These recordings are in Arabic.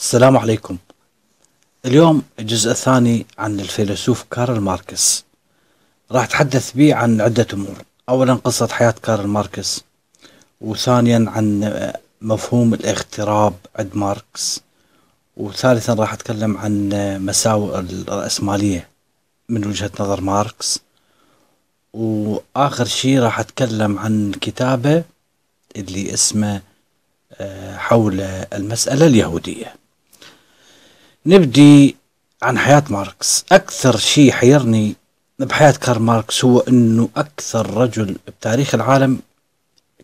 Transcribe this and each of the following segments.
السلام عليكم. اليوم الجزء الثاني عن الفيلسوف كارل ماركس. راح أتحدث به عن عدة أمور. أولا قصة حياة كارل ماركس وثانيا عن مفهوم الاغتراب عند ماركس وثالثا راح أتكلم عن مساوئ الرأسمالية من وجهة نظر ماركس. وآخر شيء راح أتكلم عن كتابة اللي اسمه آه، حول المسألة اليهودية. نبدي عن حياة ماركس. أكثر شيء حيرني بحياة كارل ماركس هو أنه أكثر رجل بتاريخ العالم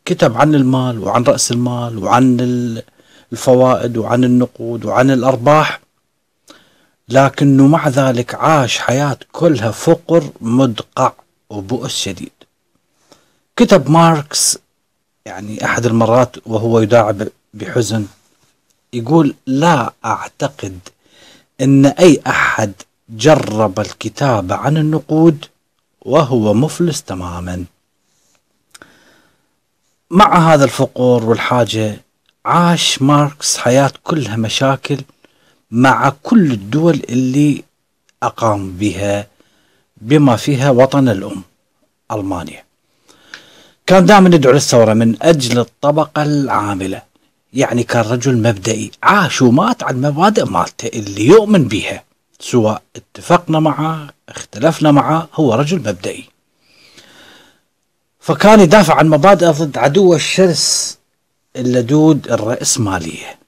كتب عن المال وعن رأس المال وعن الفوائد وعن النقود وعن الأرباح لكنه مع ذلك عاش حياة كلها فقر مدقع وبؤس شديد. كتب ماركس يعني أحد المرات وهو يداعب بحزن يقول لا أعتقد أن أي أحد جرب الكتابة عن النقود وهو مفلس تماما. مع هذا الفقر والحاجة عاش ماركس حياة كلها مشاكل مع كل الدول اللي أقام بها بما فيها وطن الأم ألمانيا. كان دائما يدعو للثورة من أجل الطبقة العاملة. يعني كان رجل مبدئي عاش ومات على المبادئ مالته اللي يؤمن بها سواء اتفقنا معه اختلفنا معه هو رجل مبدئي. فكان يدافع عن مبادئه ضد عدوه الشرس اللدود الرأسمالية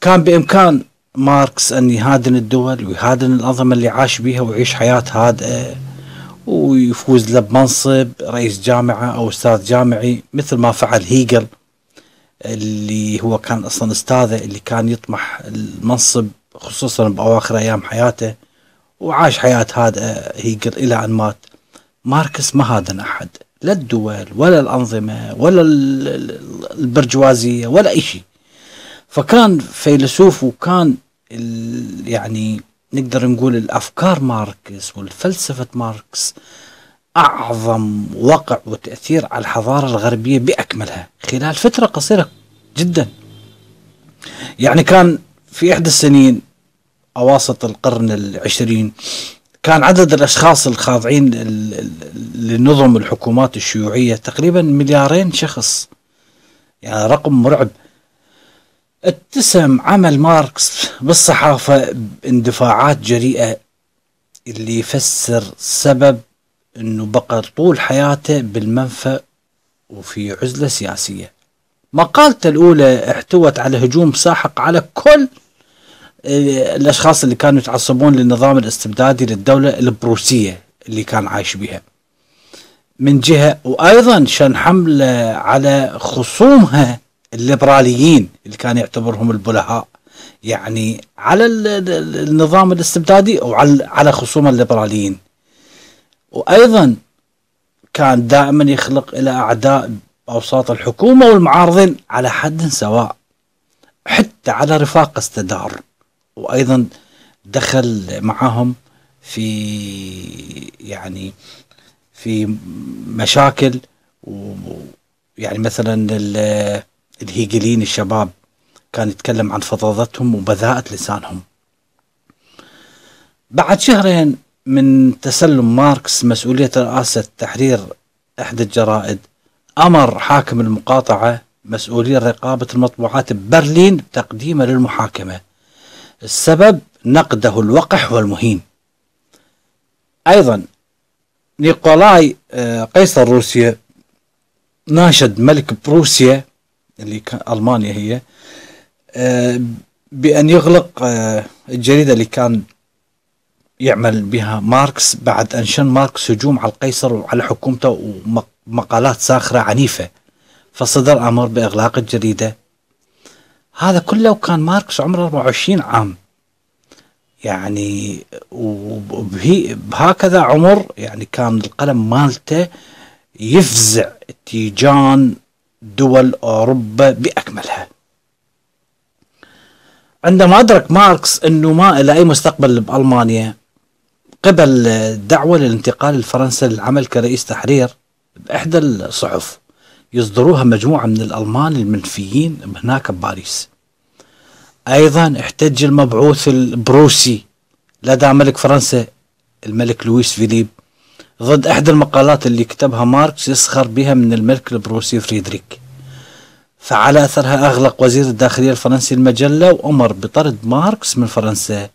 كان بإمكان ماركس أن يهادن الدول ويهادن الأنظمة اللي عاش بها ويعيش حياة هادئة ويفوز له بمنصب رئيس جامعة أو أستاذ جامعي مثل ما فعل هيجل. اللي هو كان أصلا أستاذه اللي كان يطمح المنصب خصوصا بأواخر أيام حياته وعاش حياة هذا هيجل إلى أن مات. ماركس ما هادن أحد. لا الدول ولا الأنظمة ولا البرجوازية ولا أي شيء. فكان فيلسوف وكان يعني نقدر نقول الأفكار ماركس والفلسفة ماركس أعظم وقع وتأثير على الحضارة الغربية بأكملها خلال فترة قصيرة جدا. يعني كان في إحدى السنين أواسط القرن العشرين كان عدد الأشخاص الخاضعين لنظم الحكومات الشيوعية تقريبا مليارين شخص. يعني رقم مرعب. اتسم عمل ماركس بالصحافة باندفاعات جريئة اللي يفسر سبب إنه بقى طول حياته بالمنفى وفي عزلة سياسية. مقالته الأولى احتوت على هجوم ساحق على كل آه، الأشخاص اللي كانوا يتعصبون للنظام الاستبدادي للدولة البروسية اللي كان عايش بها. من جهة وأيضا شن حملة على خصومها الليبراليين اللي كان يعتبرهم البلهاء. يعني على النظام الاستبدادي وعلى على خصوم الليبراليين. وأيضا كان دائما يخلق إلى أعداء أوساط الحكومة والمعارضين على حد سواء حتى على رفاق استدار. وأيضا دخل معهم في يعني في مشاكل ويعني مثلا الهيجلين الشباب كان يتكلم عن فظاظتهم وبذاءة لسانهم. بعد شهرين من تسلم ماركس مسؤولية رئاسة تحرير إحدى الجرائد أمر حاكم المقاطعة مسؤولي رقابة المطبوعات ببرلين بتقديمه للمحاكمة. السبب نقده الوقح والمهين. أيضا نيكولاي آه، قيصر روسيا ناشد ملك بروسيا اللي كان ألمانيا هي آه، بأن يغلق آه، الجريدة اللي كان يعمل بها. ماركس بعد أن شن ماركس هجوم على القيصر وعلى حكومته ومقالات ساخرة عنيفة فصدر أمر بإغلاق الجريدة. هذا كله وكان ماركس عمره 24 عام. يعني وبهكذا عمر يعني كان القلم مالته يفزع تيجان دول أوروبا بأكملها. عندما أدرك ماركس أنه ما إلى أي مستقبل بألمانيا قبل دعوة للانتقال لفرنسا للعمل كرئيس تحرير بإحدى الصحف يصدروها مجموعة من الألمان المنفيين هناك بباريس. أيضا احتج المبعوث البروسي لدى ملك فرنسا الملك لويس فيليب ضد إحدى المقالات اللي كتبها ماركس يسخر بها من الملك البروسي فريدريك. فعلى أثرها أغلق وزير الداخلية الفرنسي المجلة وأمر بطرد ماركس من فرنسا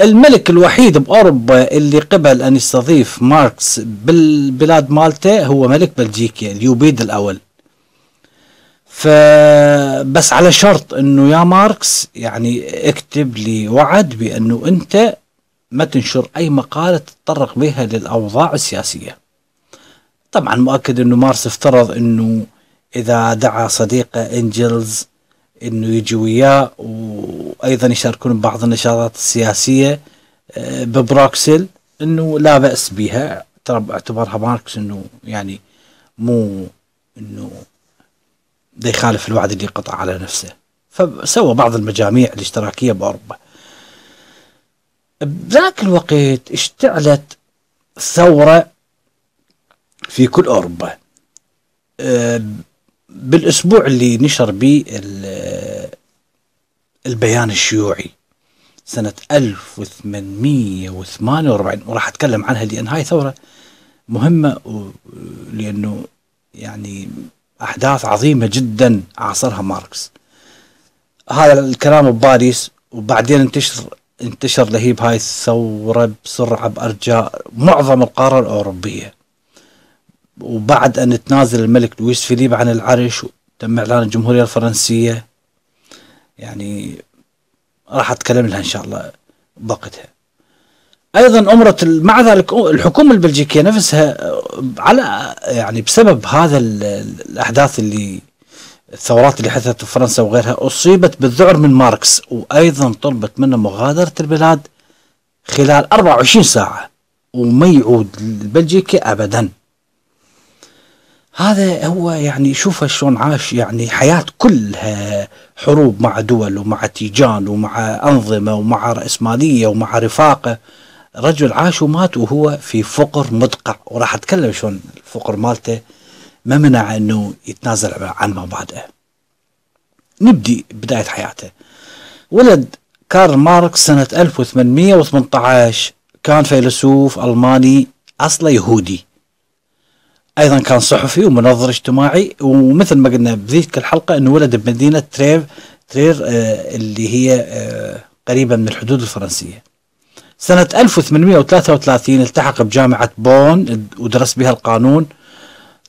الملك الوحيد بأوروبا اللي قبل أن يستضيف ماركس بالبلاد مالته هو ملك بلجيكا ليوبولد الأول. فبس على شرط إنه يا ماركس يعني اكتب لي وعد بأنه أنت ما تنشر أي مقالة تتطرق بها للأوضاع السياسية. طبعا مؤكد إنه ماركس افترض إنه إذا دعا صديقه إنجلز إنه يجي وياه وأيضا يشاركون ببعض النشاطات السياسية آه، ببروكسل إنه لا بأس بها. اعتبرها ماركس إنه يعني مو إنه ده يخالف الوعد اللي قطع على نفسه. فسوى بعض المجاميع الاشتراكية بأوروبا. بذاك الوقت اشتعلت ثورة في كل أوروبا. آه، بالأسبوع اللي نشر به البيان الشيوعي سنة 1848 وراح أتكلم عنها لأن هاي ثورة مهمة لأنه يعني أحداث عظيمة جدا عاصرها ماركس. هذا الكلام بباريس وبعدين انتشر انتشر لهيب هاي الثورة بسرعة بأرجاء معظم القارة الأوروبية. وبعد أن تنازل الملك لويس فيليب عن العرش تم إعلان الجمهورية الفرنسية يعني راح أتكلم لها إن شاء الله بوقتها. أيضا أمرت مع ذلك الحكومة البلجيكية نفسها على يعني بسبب هذا الأحداث اللي الثورات اللي حدثت في فرنسا وغيرها أصيبت بالذعر من ماركس وأيضا طلبت منه مغادرة البلاد خلال 24 ساعة وما يعود لبلجيكا أبدا. هذا هو يعني شوف شلون عاش يعني حياة كلها حروب مع دول ومع تيجان ومع أنظمة ومع رأسمالية ومع رفاقة. رجل عاش ومات وهو في فقر مدقع. وراح أتكلم شلون الفقر مالته. ما منع أنه يتنازل عن مبادئه. نبدي بداية حياته. ولد كارل ماركس سنة 1818 كان فيلسوف ألماني أصله يهودي. أيضا كان صحفي ومنظر اجتماعي ومثل ما قلنا بذيك الحلقة إنه ولد بمدينة تريف ترير آه اللي هي آه قريبه من الحدود الفرنسية. سنة 1833 التحق بجامعة بون ودرس بها القانون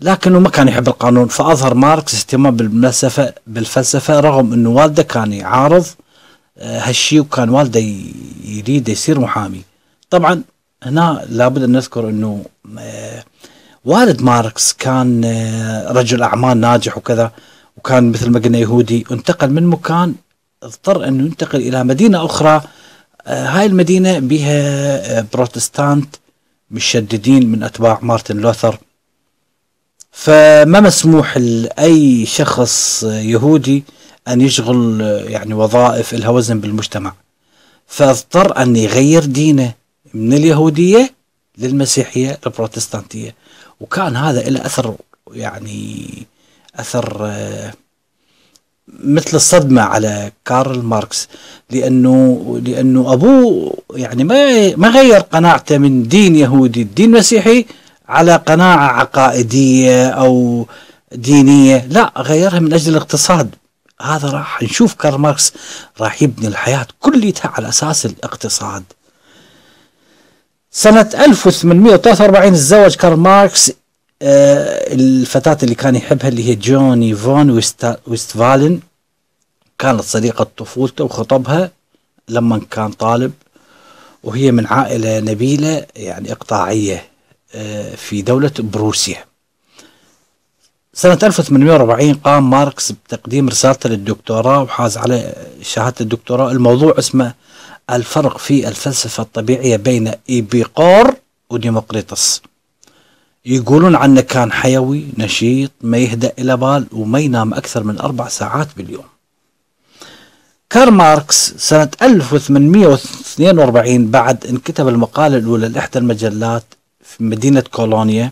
لكنه ما كان يحب القانون فأظهر ماركس اهتمام بالفلسفه بالفلسفة رغم إنه والده كان يعارض آه هالشيء وكان والده يريد يصير محامي. طبعا هنا لابد أن نذكر إنه والد ماركس كان آه، رجل أعمال ناجح وكذا وكان مثل ما قلنا يهودي وانتقل من مكان اضطر إنه ينتقل إلى مدينة أخرى. آه، هاي المدينة بها آه، بروتستانت مشددين من أتباع مارتن لوثر. فما مسموح لأي شخص يهودي أن يشغل يعني وظائف لها وزن بالمجتمع. فاضطر أن يغير دينه من اليهودية للمسيحية البروتستانتية. وكان هذا له أثر يعني أثر آه، مثل الصدمة على كارل ماركس لأنه لأنه أبوه يعني ما ما غير قناعته من دين يهودي لدين مسيحي على قناعة عقائدية أو دينية لا غيرها من أجل الاقتصاد. هذا راح نشوف كارل ماركس راح يبني الحياة كلها على أساس الاقتصاد. سنة 1843 تزوج كارل ماركس آه، الفتاة اللي كان يحبها اللي هي جيني فون ويستفالن كانت صديقة طفولته وخطبها لما كان طالب وهي من عائلة نبيلة يعني إقطاعية آه، في دولة بروسيا. سنة 1840 قام ماركس بتقديم رسالته للدكتوراه وحاز على شهادة الدكتوراه. الموضوع اسمه الفرق في الفلسفة الطبيعية بين إبيقور وديمقريطس يقولون عنه كان حيوي نشيط ما يهدأ إله بال وما ينام أكثر من أربع ساعات باليوم. كارل ماركس سنة 1842 بعد إن كتب المقالة الأولى لإحدى المجلات في مدينة كولونيا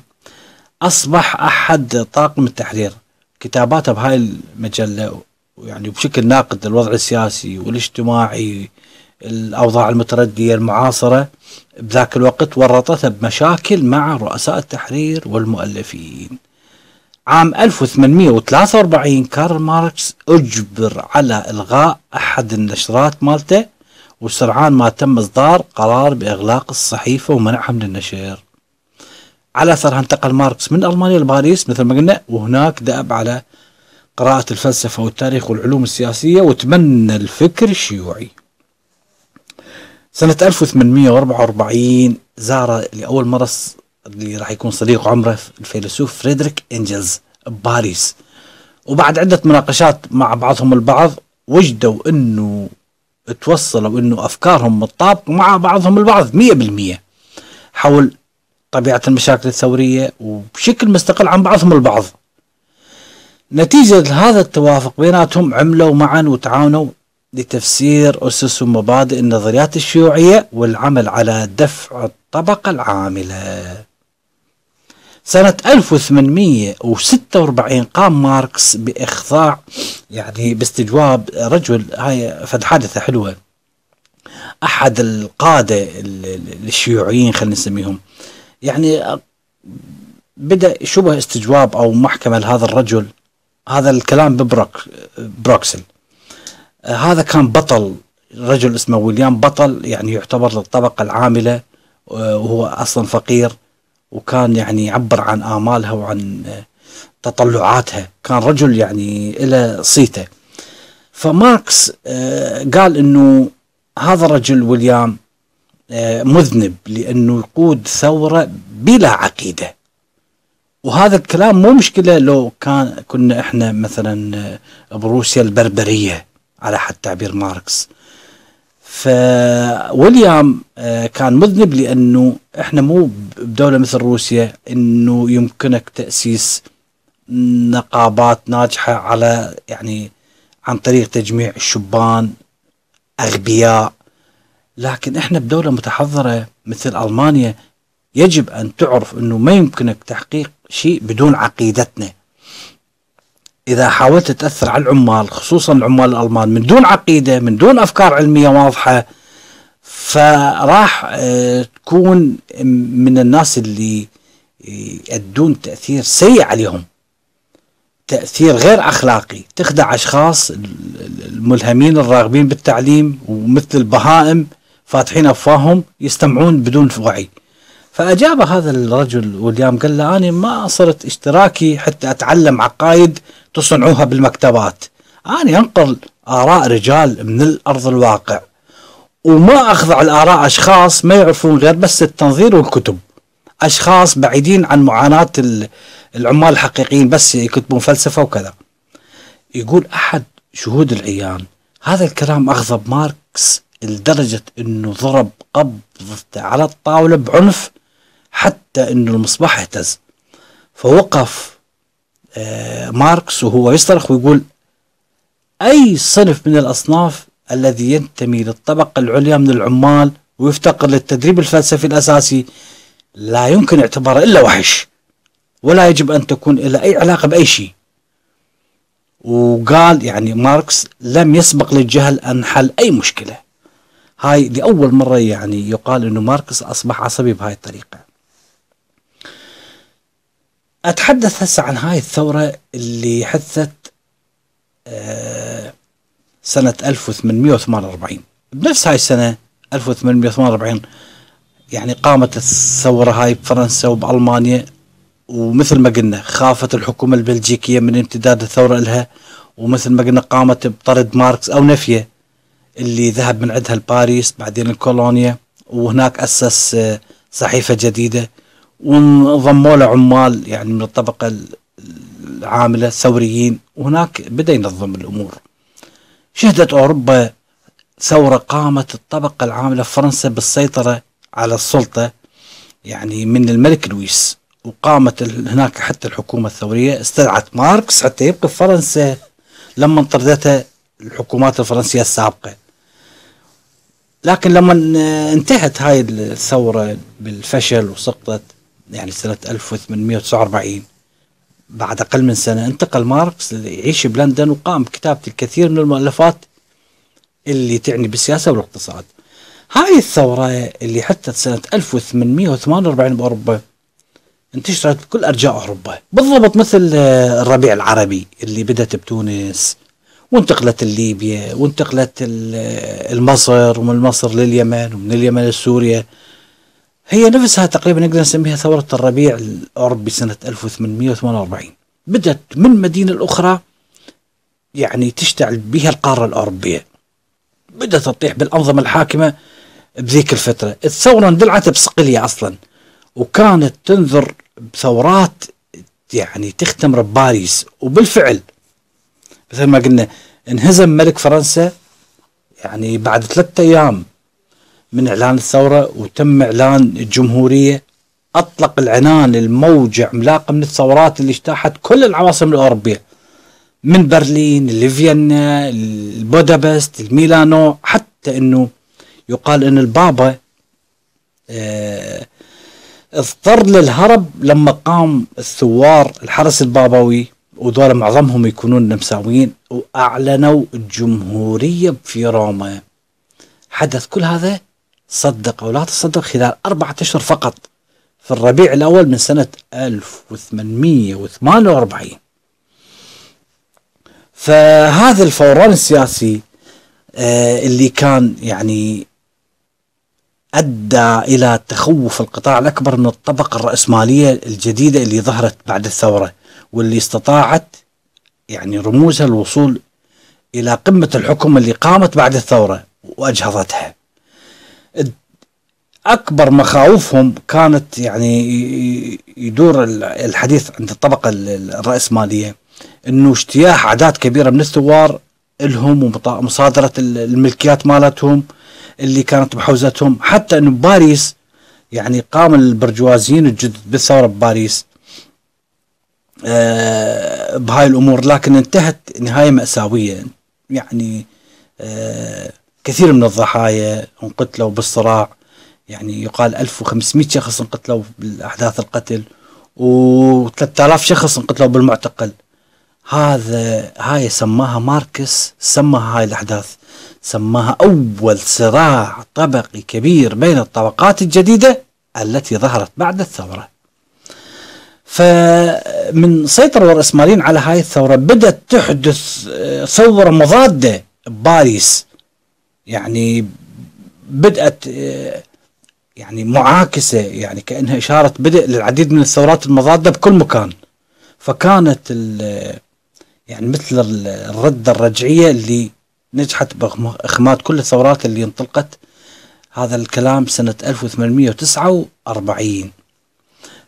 أصبح أحد طاقم التحرير. كتاباته بهاي المجلة يعني بشكل ناقد للوضع السياسي والاجتماعي الأوضاع المتردية المعاصرة بذاك الوقت ورطته بمشاكل مع رؤساء التحرير والمؤلفين. عام 1843 كارل ماركس أجبر على إلغاء أحد النشرات مالته وسرعان ما تم إصدار قرار بإغلاق الصحيفة ومنعها من النشر. على أثرها انتقل ماركس من ألمانيا لباريس مثل ما قلنا وهناك دأب على قراءة الفلسفة والتاريخ والعلوم السياسية وتبنى الفكر الشيوعي. سنة 1844 زار لأول مرة اللي راح يكون صديق عمره الفيلسوف فريدريك إنجلز بباريس. وبعد عدة مناقشات مع بعضهم البعض وجدوا أنه توصلوا أنه أفكارهم متطابقة مع بعضهم البعض مية بالمية حول طبيعة المشاكل الثورية وبشكل مستقل عن بعضهم البعض. نتيجة لهذا التوافق بيناتهم عملوا معا وتعاونوا لتفسير أسس ومبادئ النظريات الشيوعية والعمل على دفع الطبقة العاملة. سنة 1846 قام ماركس بإخضاع يعني باستجواب رجل هاي فد حادثة حلوة. أحد القادة الشيوعيين خلينا نسميهم. يعني بدأ شبه استجواب أو محكمة لهذا الرجل. هذا الكلام ببروك بروكسل. هذا كان بطل رجل اسمه ويليام بطل يعني يعتبر للطبقة العاملة وهو أصلا فقير وكان يعني يعبر عن آمالها وعن تطلعاتها. كان رجل يعني إله صيته. فماركس قال أنه هذا الرجل ويليام مذنب لأنه يقود ثورة بلا عقيدة. وهذا الكلام مو مشكلة لو كان كنا إحنا مثلا بروسيا البربرية. على حد تعبير ماركس. فويليام كان مذنب لأنه إحنا مو بدولة مثل روسيا إنه يمكنك تأسيس نقابات ناجحة على يعني عن طريق تجميع الشبان أغبياء. لكن إحنا بدولة متحضرة مثل ألمانيا يجب أن تعرف إنه ما يمكنك تحقيق شيء بدون عقيدتنا. إذا حاولت تأثر على العمال خصوصا العمال الألمان من دون عقيدة من دون أفكار علمية واضحة فراح آه، تكون من الناس اللي يؤدون تأثير سيء عليهم. تأثير غير أخلاقي. تخدع أشخاص الملهمين الراغبين بالتعليم ومثل البهائم فاتحين أفواههم يستمعون بدون وعي. فأجاب هذا الرجل ويليام قال له أنا ما صرت إشتراكي حتى أتعلم عقايد تصنعوها بالمكتبات. أنا أنقل آراء رجال من الأرض الواقع وما أخضع الآراء أشخاص ما يعرفون غير بس التنظير والكتب. أشخاص بعيدين عن معاناة العمال الحقيقيين بس يكتبون فلسفة وكذا. يقول أحد شهود العيان هذا الكلام أغضب ماركس لدرجة أنه ضرب قبضته على الطاولة بعنف حتى إنه المصباح اهتز فوقف ماركس وهو يصرخ ويقول أي صنف من الأصناف الذي ينتمي للطبقة العليا من العمال ويفتقر للتدريب الفلسفي الأساسي لا يمكن اعتباره إلا وحش ولا يجب أن تكون له أي علاقة بأي شيء. وقال يعني ماركس لم يسبق للجهل أن حل أي مشكلة. هاي لأول مرة يعني يقال إنه ماركس أصبح عصبي بهاي الطريقة. أتحدث هسه عن هاي الثورة اللي حدثت آه، سنة 1848 بنفس هاي السنة 1848 يعني قامت الثورة هاي بفرنسا وبألمانيا ومثل ما قلنا خافت الحكومة البلجيكية من امتداد الثورة لها ومثل ما قلنا قامت بطرد ماركس أو نفيه اللي ذهب من عندها لباريس بعدين الكولونيا وهناك أسس آه، صحيفة جديدة. وانضموا له عمال يعني من الطبقة العاملة الثوريين. وهناك بدأ ينظم الأمور. شهدت أوروبا ثورة قامت الطبقة العاملة في فرنسا بالسيطرة على السلطة يعني من الملك لويس. وقامت هناك حتى الحكومة الثورية. استدعت ماركس حتى يبقى في فرنسا لما انطردته الحكومات الفرنسية السابقة. لكن لما انتهت هاي الثورة بالفشل وسقطت يعني سنة 1849 بعد أقل من سنة انتقل ماركس يعيش بلندن وقام بكتابة الكثير من المؤلفات اللي تعني بالسياسة والاقتصاد. هاي الثورة اللي حتى سنة 1848 بأوروبا انتشرت بكل أرجاء أوروبا بالضبط مثل الربيع العربي اللي بدأت بتونس وانتقلت لليبيا وانتقلت لمصر ومن مصر لليمن ومن اليمن لسوريا. هي نفسها تقريبا نقدر نسميها ثورة الربيع الأوروبي سنة 1848 بدأت من مدينة الأخرى يعني تشتعل بها القارة الأوروبية. بدأت تطيح بالأنظمة الحاكمة بذيك الفترة. الثورة اندلعت بصقلية أصلا وكانت تنذر بثورات يعني تختمر بباريس وبالفعل مثل ما قلنا انهزم ملك فرنسا يعني بعد ثلاثة أيام. من إعلان الثورة وتم إعلان الجمهورية. أطلق العنان الموجة عملاقة من الثورات اللي اجتاحت كل العواصم الأوروبية. من برلين لفيينا بودابست الميلانو حتى أنه يقال أن البابا آه اضطر للهرب لما قام الثوار الحرس البابوي وذولا معظمهم يكونون نمساويين وأعلنوا الجمهورية في روما. حدث كل هذا صدق أو لا تصدق خلال أربعة أشهر فقط في الربيع الأول من سنة 1848 فهذا الفوران السياسي آه، اللي كان يعني أدى إلى تخوف القطاع الأكبر من الطبقة الرأسمالية الجديدة اللي ظهرت بعد الثورة واللي استطاعت يعني رموزها الوصول إلى قمة الحكم اللي قامت بعد الثورة وأجهضتها. أكبر مخاوفهم كانت يعني يدور الحديث عند الطبقه الرأسمالية إنه اجتياح أعداد كبيرة من الثوار لهم ومصادرة الملكيات مالتهم اللي كانت بحوزتهم. حتى إنه باريس يعني قام البرجوازيين الجدد بالثورة بباريس آه بهاي الأمور لكن انتهت نهاية مأساوية. يعني آه كثير من الضحايا انقتلوا بالصراع. يعني يقال 1500 شخص انقتلوا بالأحداث القتل و3000 شخص انقتلوا بالمعتقل. هذا هاي سماها ماركس سماها هاي الأحداث. سماها أول صراع طبقي كبير بين الطبقات الجديدة التي ظهرت بعد الثورة. فمن سيطروا الرأسماليين على هاي الثورة بدأت تحدث آه، ثورة مضادة بباريس يعني بدأت يعني معاكسة يعني كأنها إشارة بدء للعديد من الثورات المضادة بكل مكان. فكانت يعني مثل الردة الرجعية اللي نجحت بإخماد كل الثورات اللي انطلقت. هذا الكلام سنة 1849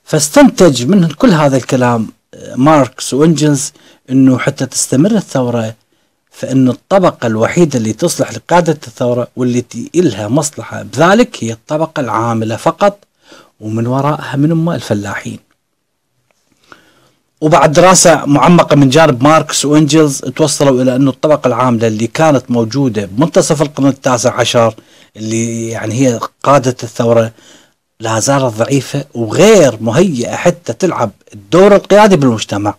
فاستنتج من كل هذا الكلام آه، ماركس وانجلز إنه حتى تستمر الثورة فإن الطبقة الوحيدة اللي تصلح لقيادة الثورة والتي إلها مصلحة بذلك هي الطبقة العاملة فقط ومن وراءها من هم الفلاحين. وبعد دراسة معمقة من جانب ماركس وإنجلز توصلوا إلى أن الطبقة العاملة اللي كانت موجودة بمنتصف القرن التاسع عشر اللي يعني هي قادة الثورة لا زالت ضعيفة وغير مهيئة حتى تلعب الدور القيادي بالمجتمع.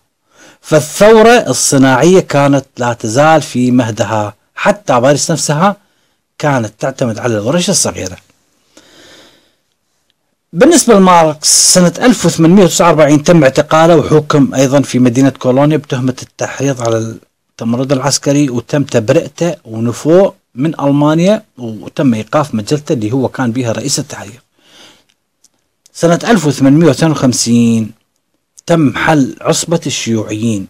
فالثورة الصناعية كانت لا تزال في مهدها حتى باريس نفسها كانت تعتمد على الورش الصغيرة. بالنسبة لماركس سنة 1849 تم اعتقاله وحكم أيضا في مدينة كولونيا بتهمة التحريض على التمرد العسكري وتم تبرئته ونفوه من ألمانيا وتم إيقاف مجلته اللي هو كان بها رئيس التحرير. سنة 1852 تم حل عصبة الشيوعيين.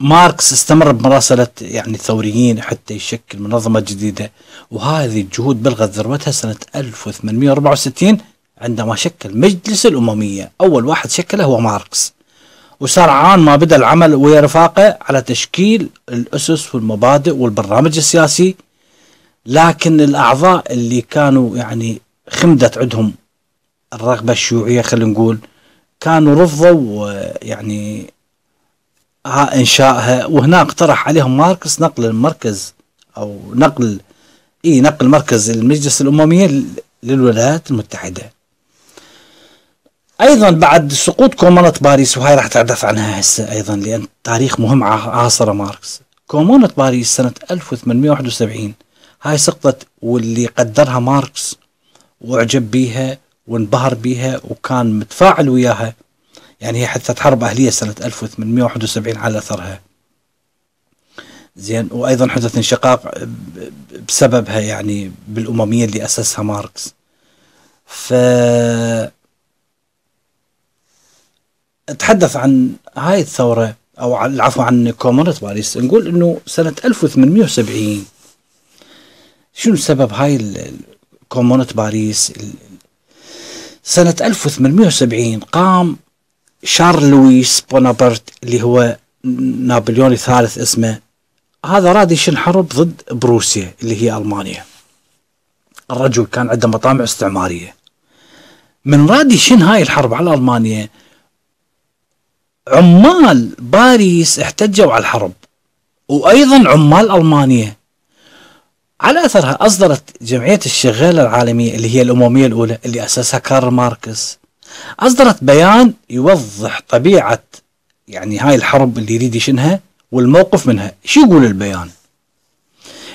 ماركس استمر بمراسلة يعني الثوريين حتى يشكل منظمة جديدة وهذه الجهود بلغت ذروتها سنة 1864 عندما شكل مجلس الأممية. أول واحد شكله هو ماركس. وسرعان ما بدأ العمل ويا رفاقه على تشكيل الأسس والمبادئ والبرنامج السياسي لكن الأعضاء اللي كانوا يعني خمدت عندهم الرغبة الشيوعية خلينا نقول كانوا رفضوا يعني انشائها وهنا اقترح عليهم ماركس نقل المركز أو نقل إي نقل مركز المجلس الاممي للولايات المتحدة. أيضا بعد سقوط كومونة باريس وهاي راح اتحدث عنها هسه أيضا لأن تاريخ مهم عاصر ماركس. كومونة باريس سنة 1871 هاي سقطت واللي قدرها ماركس وأعجب بيها وانبهر بيها وكان متفاعل وياها. يعني هي حدثت حرب أهلية سنة 1871 على أثرها. زين وأيضا حدث انشقاق بسببها يعني بالأممية اللي أسسها ماركس. فتحدث عن هاي الثورة أو العفو عن كومونة باريس نقول أنه سنة 1870 شنو سبب هاي كومونة باريس؟ سنة 1870 قام شارل لويس بونابرت اللي هو نابليون الثالث اسمه. هذا راد يشن حرب ضد بروسيا اللي هي ألمانيا. الرجل كان عنده مطامع استعمارية. من راد يشن هاي الحرب على ألمانيا؟ عمال باريس احتجوا على الحرب. وأيضا عمال ألمانيا. على أثرها أصدرت جمعية الشغالة العالمية اللي هي الأممية الأولى اللي أسسها كارل ماركس. أصدرت بيان يوضح طبيعة يعني هاي الحرب اللي يريد يشنها والموقف منها. شو يقول البيان؟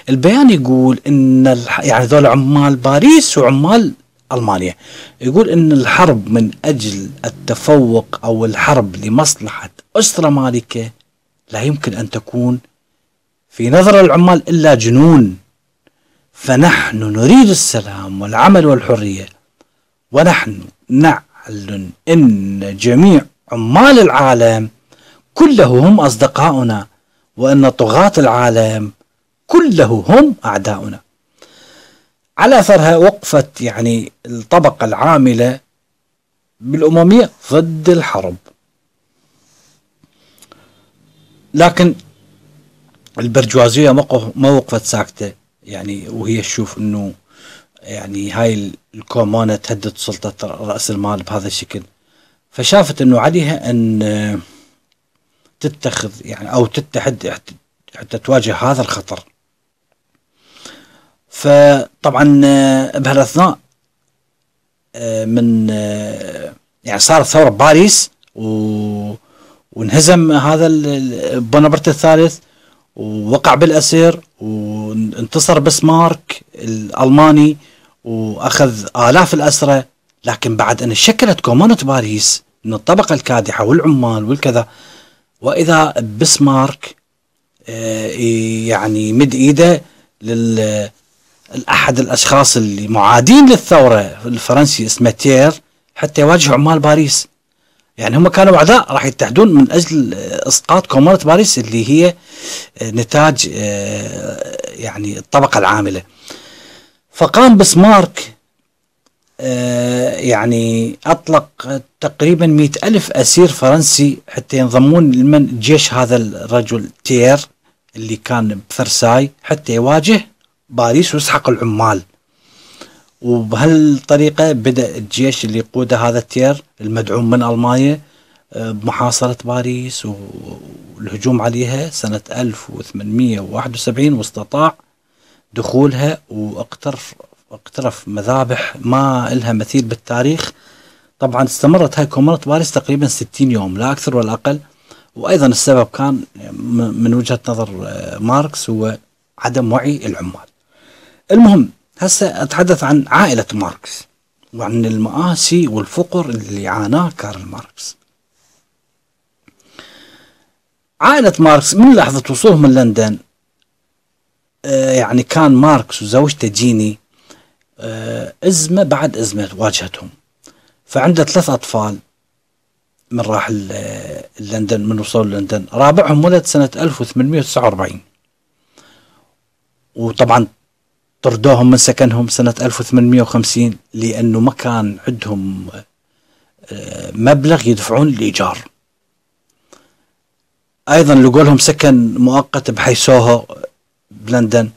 البيان يقول إن الح... يعني ذول عمال باريس وعمال ألمانيا. يقول إن الحرب من أجل التفوق أو الحرب لمصلحة أسرة مالكة لا يمكن أن تكون في نظر العمال إلا جنون. فنحن نريد السلام والعمل والحرية. ونحن نعلن إن جميع عمال العالم كله هم أصدقاؤنا وإن طغاة العالم كله هم أعداؤنا. على اثرها وقفت يعني الطبقة العاملة بالأممية ضد الحرب. لكن البرجوازية ما وقفت ساكتة. يعني وهي تشوف إنه يعني هاي الكومونة تهدد سلطة رأس المال بهذا الشكل. فشافت إنه عليها أن تتخذ يعني أو تتحد حتى تواجه هذا الخطر. فطبعا آه، بهالأثناء آه، من آه، يعني صارت ثوره بباريس و وانهزم هذا بونابرت الثالث ووقع بالأسير وانتصر بسمارك الألماني وأخذ آلاف الاسرى لكن بعد أن شكلت كومونة باريس من الطبقة الكادحة والعمال والكذا وإذا بسمارك يعني مد إيده لل احد الأشخاص اللي معادين للثورة الفرنسي اسمه تير حتى يواجه عمال باريس. يعني هم كانوا اعداء راح يتحدون من أجل إسقاط كومونه باريس اللي هي نتاج آه، يعني الطبقة العاملة. فقام بسمارك آه، يعني أطلق تقريبا مئة ألف أسير فرنسي حتى ينضمون لمن جيش هذا الرجل تير اللي كان بفرساي حتى يواجه باريس ويسحق العمال. وبهالطريقة بدأ الجيش اللي يقوده هذا التير المدعوم من ألمانيا آه، بمحاصرة باريس والهجوم عليها سنة 1871 واستطاع دخولها واقترف اقترف مذابح ما لها مثيل بالتاريخ. طبعا استمرت هاي كومونة باريس تقريبا 60 يوم لا أكثر ولا أقل. وأيضا السبب كان من وجهة نظر آه، ماركس هو عدم وعي العمال. المهم هسه أتحدث عن عائلة ماركس وعن المآسي والفقر اللي عاناه كارل ماركس. عائلة ماركس من لحظة وصولهم من لندن آه يعني كان ماركس وزوجته جيني آه أزمة بعد أزمة واجهتهم. فعنده ثلاث أطفال من راح لندن من وصول لندن. رابعهم ولد سنة 1849 وطبعا طردوهم من سكنهم سنة 1850 لأنه ما كان عندهم آه، مبلغ يدفعون الإيجار أيضا لقوا لهم سكن مؤقت بحي سوهو بلندن.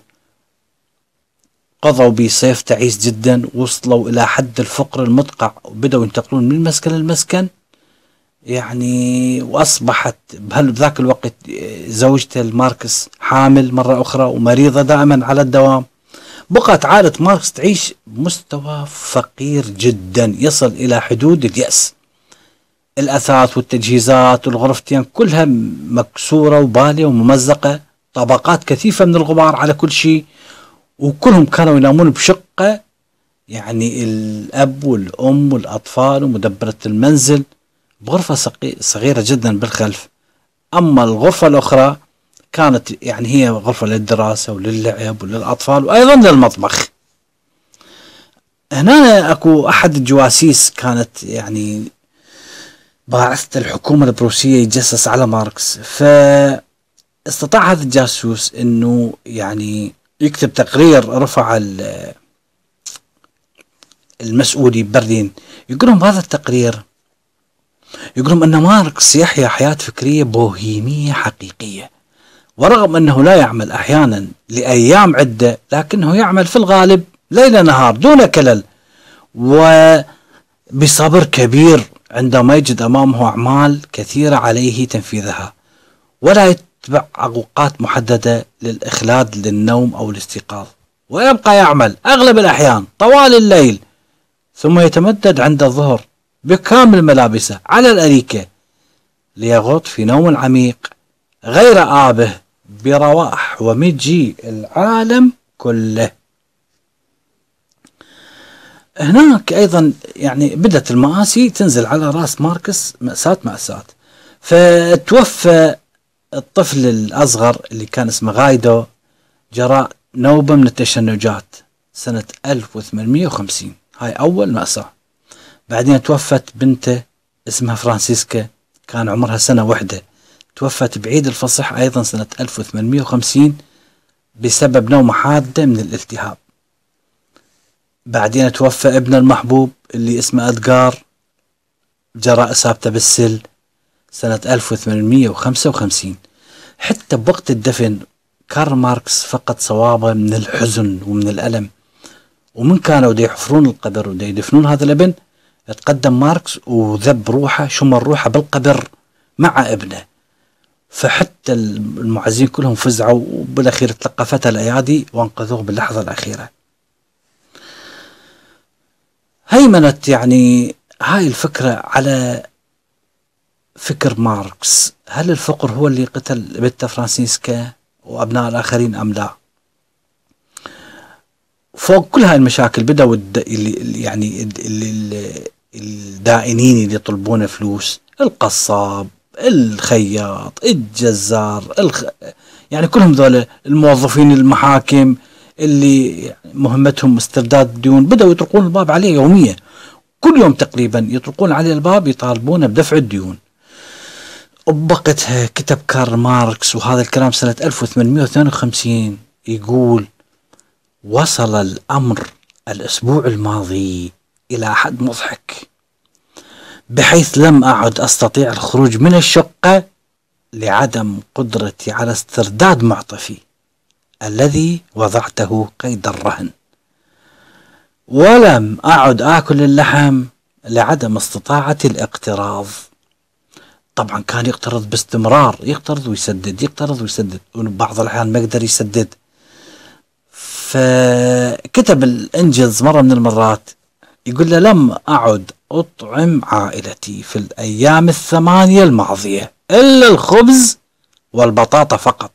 قضوا بصيف تعيس جدا وصلوا إلى حد الفقر المدقع وبدأوا ينتقلون من مسكن لمسكن. يعني وأصبحت بذاك الوقت آه، زوجته الماركس حامل مرة أخرى ومريضة دائما على الدوام. بقت عائلة ماركس تعيش بمستوى فقير جدا يصل إلى حدود اليأس. الأثاث والتجهيزات والغرفتين كلها مكسورة وبالية وممزقة طبقات كثيفة من الغبار على كل شيء وكلهم كانوا ينامون بشقة. يعني الأب والأم والأطفال ومدبرة المنزل بغرفة صغيرة جدا بالخلف. أما الغرفة الأخرى كانت يعني هي غرفة للدراسة وللعب وللأطفال وأيضا للمطبخ. هنا أكو أحد الجواسيس كانت يعني باعثة الحكومة البروسية يتجسس على ماركس فاستطاع هذا الجاسوس أنه يعني يكتب تقرير رفعه لمسؤولي ببرلين. يقول لهم هذا التقرير يقول لهم أن ماركس يحيا حياة فكرية بوهيمية حقيقية. ورغم أنه لا يعمل أحيانا لأيام عدة لكنه يعمل في الغالب ليل نهار دون كلل. وبصبر كبير عندما يجد أمامه أعمال كثيرة عليه تنفيذها ولا يتبع أوقات محددة للإخلاد للنوم أو الاستيقاظ ويبقى يعمل أغلب الأحيان طوال الليل ثم يتمدد عند الظهر بكامل ملابسه على الأريكة ليغط في نوم عميق غير آبه. برواح ومجي العالم كله. هناك أيضا يعني بدأت المآسي تنزل على رأس ماركس مأساة مأساة. فتوفى الطفل الأصغر اللي كان اسمه غايدو جراء نوبة من التشنجات سنة 1850 هاي أول مأساة. بعدين توفت بنته اسمها فرانسيسكا كان عمرها سنة واحدة توفت بعيد الفصح أيضا سنة 1850 بسبب نومة حادة من الالتهاب. بعدين توفى ابن المحبوب اللي اسمه أدغار جراء إصابته بالسل سنة 1855 حتى بوقت الدفن كارل ماركس فقد صوابه من الحزن ومن الألم. ومن كانوا دي يحفرون القبر ودي يدفنون هذا الابن تقدم ماركس وذب روحه شمر روحه بالقبر مع ابنه. فحتى المعزين كلهم فزعوا وبالأخير تلقفتها الأيادي وانقذوه باللحظة الأخيرة. هيمنت يعني هاي الفكرة على فكر ماركس، هل الفقر هو اللي قتل بنته فرانسيسكا وأبناء الآخرين أم لا؟ فوق كل هاي المشاكل بدأوا اللي يعني الدائنين اللي يطلبون فلوس القصاب الخياط الجزار الخ... يعني كلهم ذولا الموظفين المحاكم اللي مهمتهم استرداد الديون بدأوا يطرقون الباب عليه يوميا. كل يوم تقريبا يطرقون عليه الباب يطالبونه بدفع الديون. وبوقتها كتب كارل ماركس وهذا الكلام سنة 1852 يقول وصل الأمر الأسبوع الماضي إلى حد مضحك بحيث لم أعد أستطيع الخروج من الشقة لعدم قدرتي على استرداد معطفي الذي وضعته قيد الرهن. ولم أعد آكل اللحم لعدم استطاعتي الاقتراض. طبعا كان يقترض باستمرار يقترض ويسدد يقترض ويسدد وبعض الأحيان ما يقدر يسدد. فكتب الإنجلز مرة من المرات يقول له لم أعد أطعم عائلتي في الأيام الثمانية الماضية إلا الخبز والبطاطا فقط.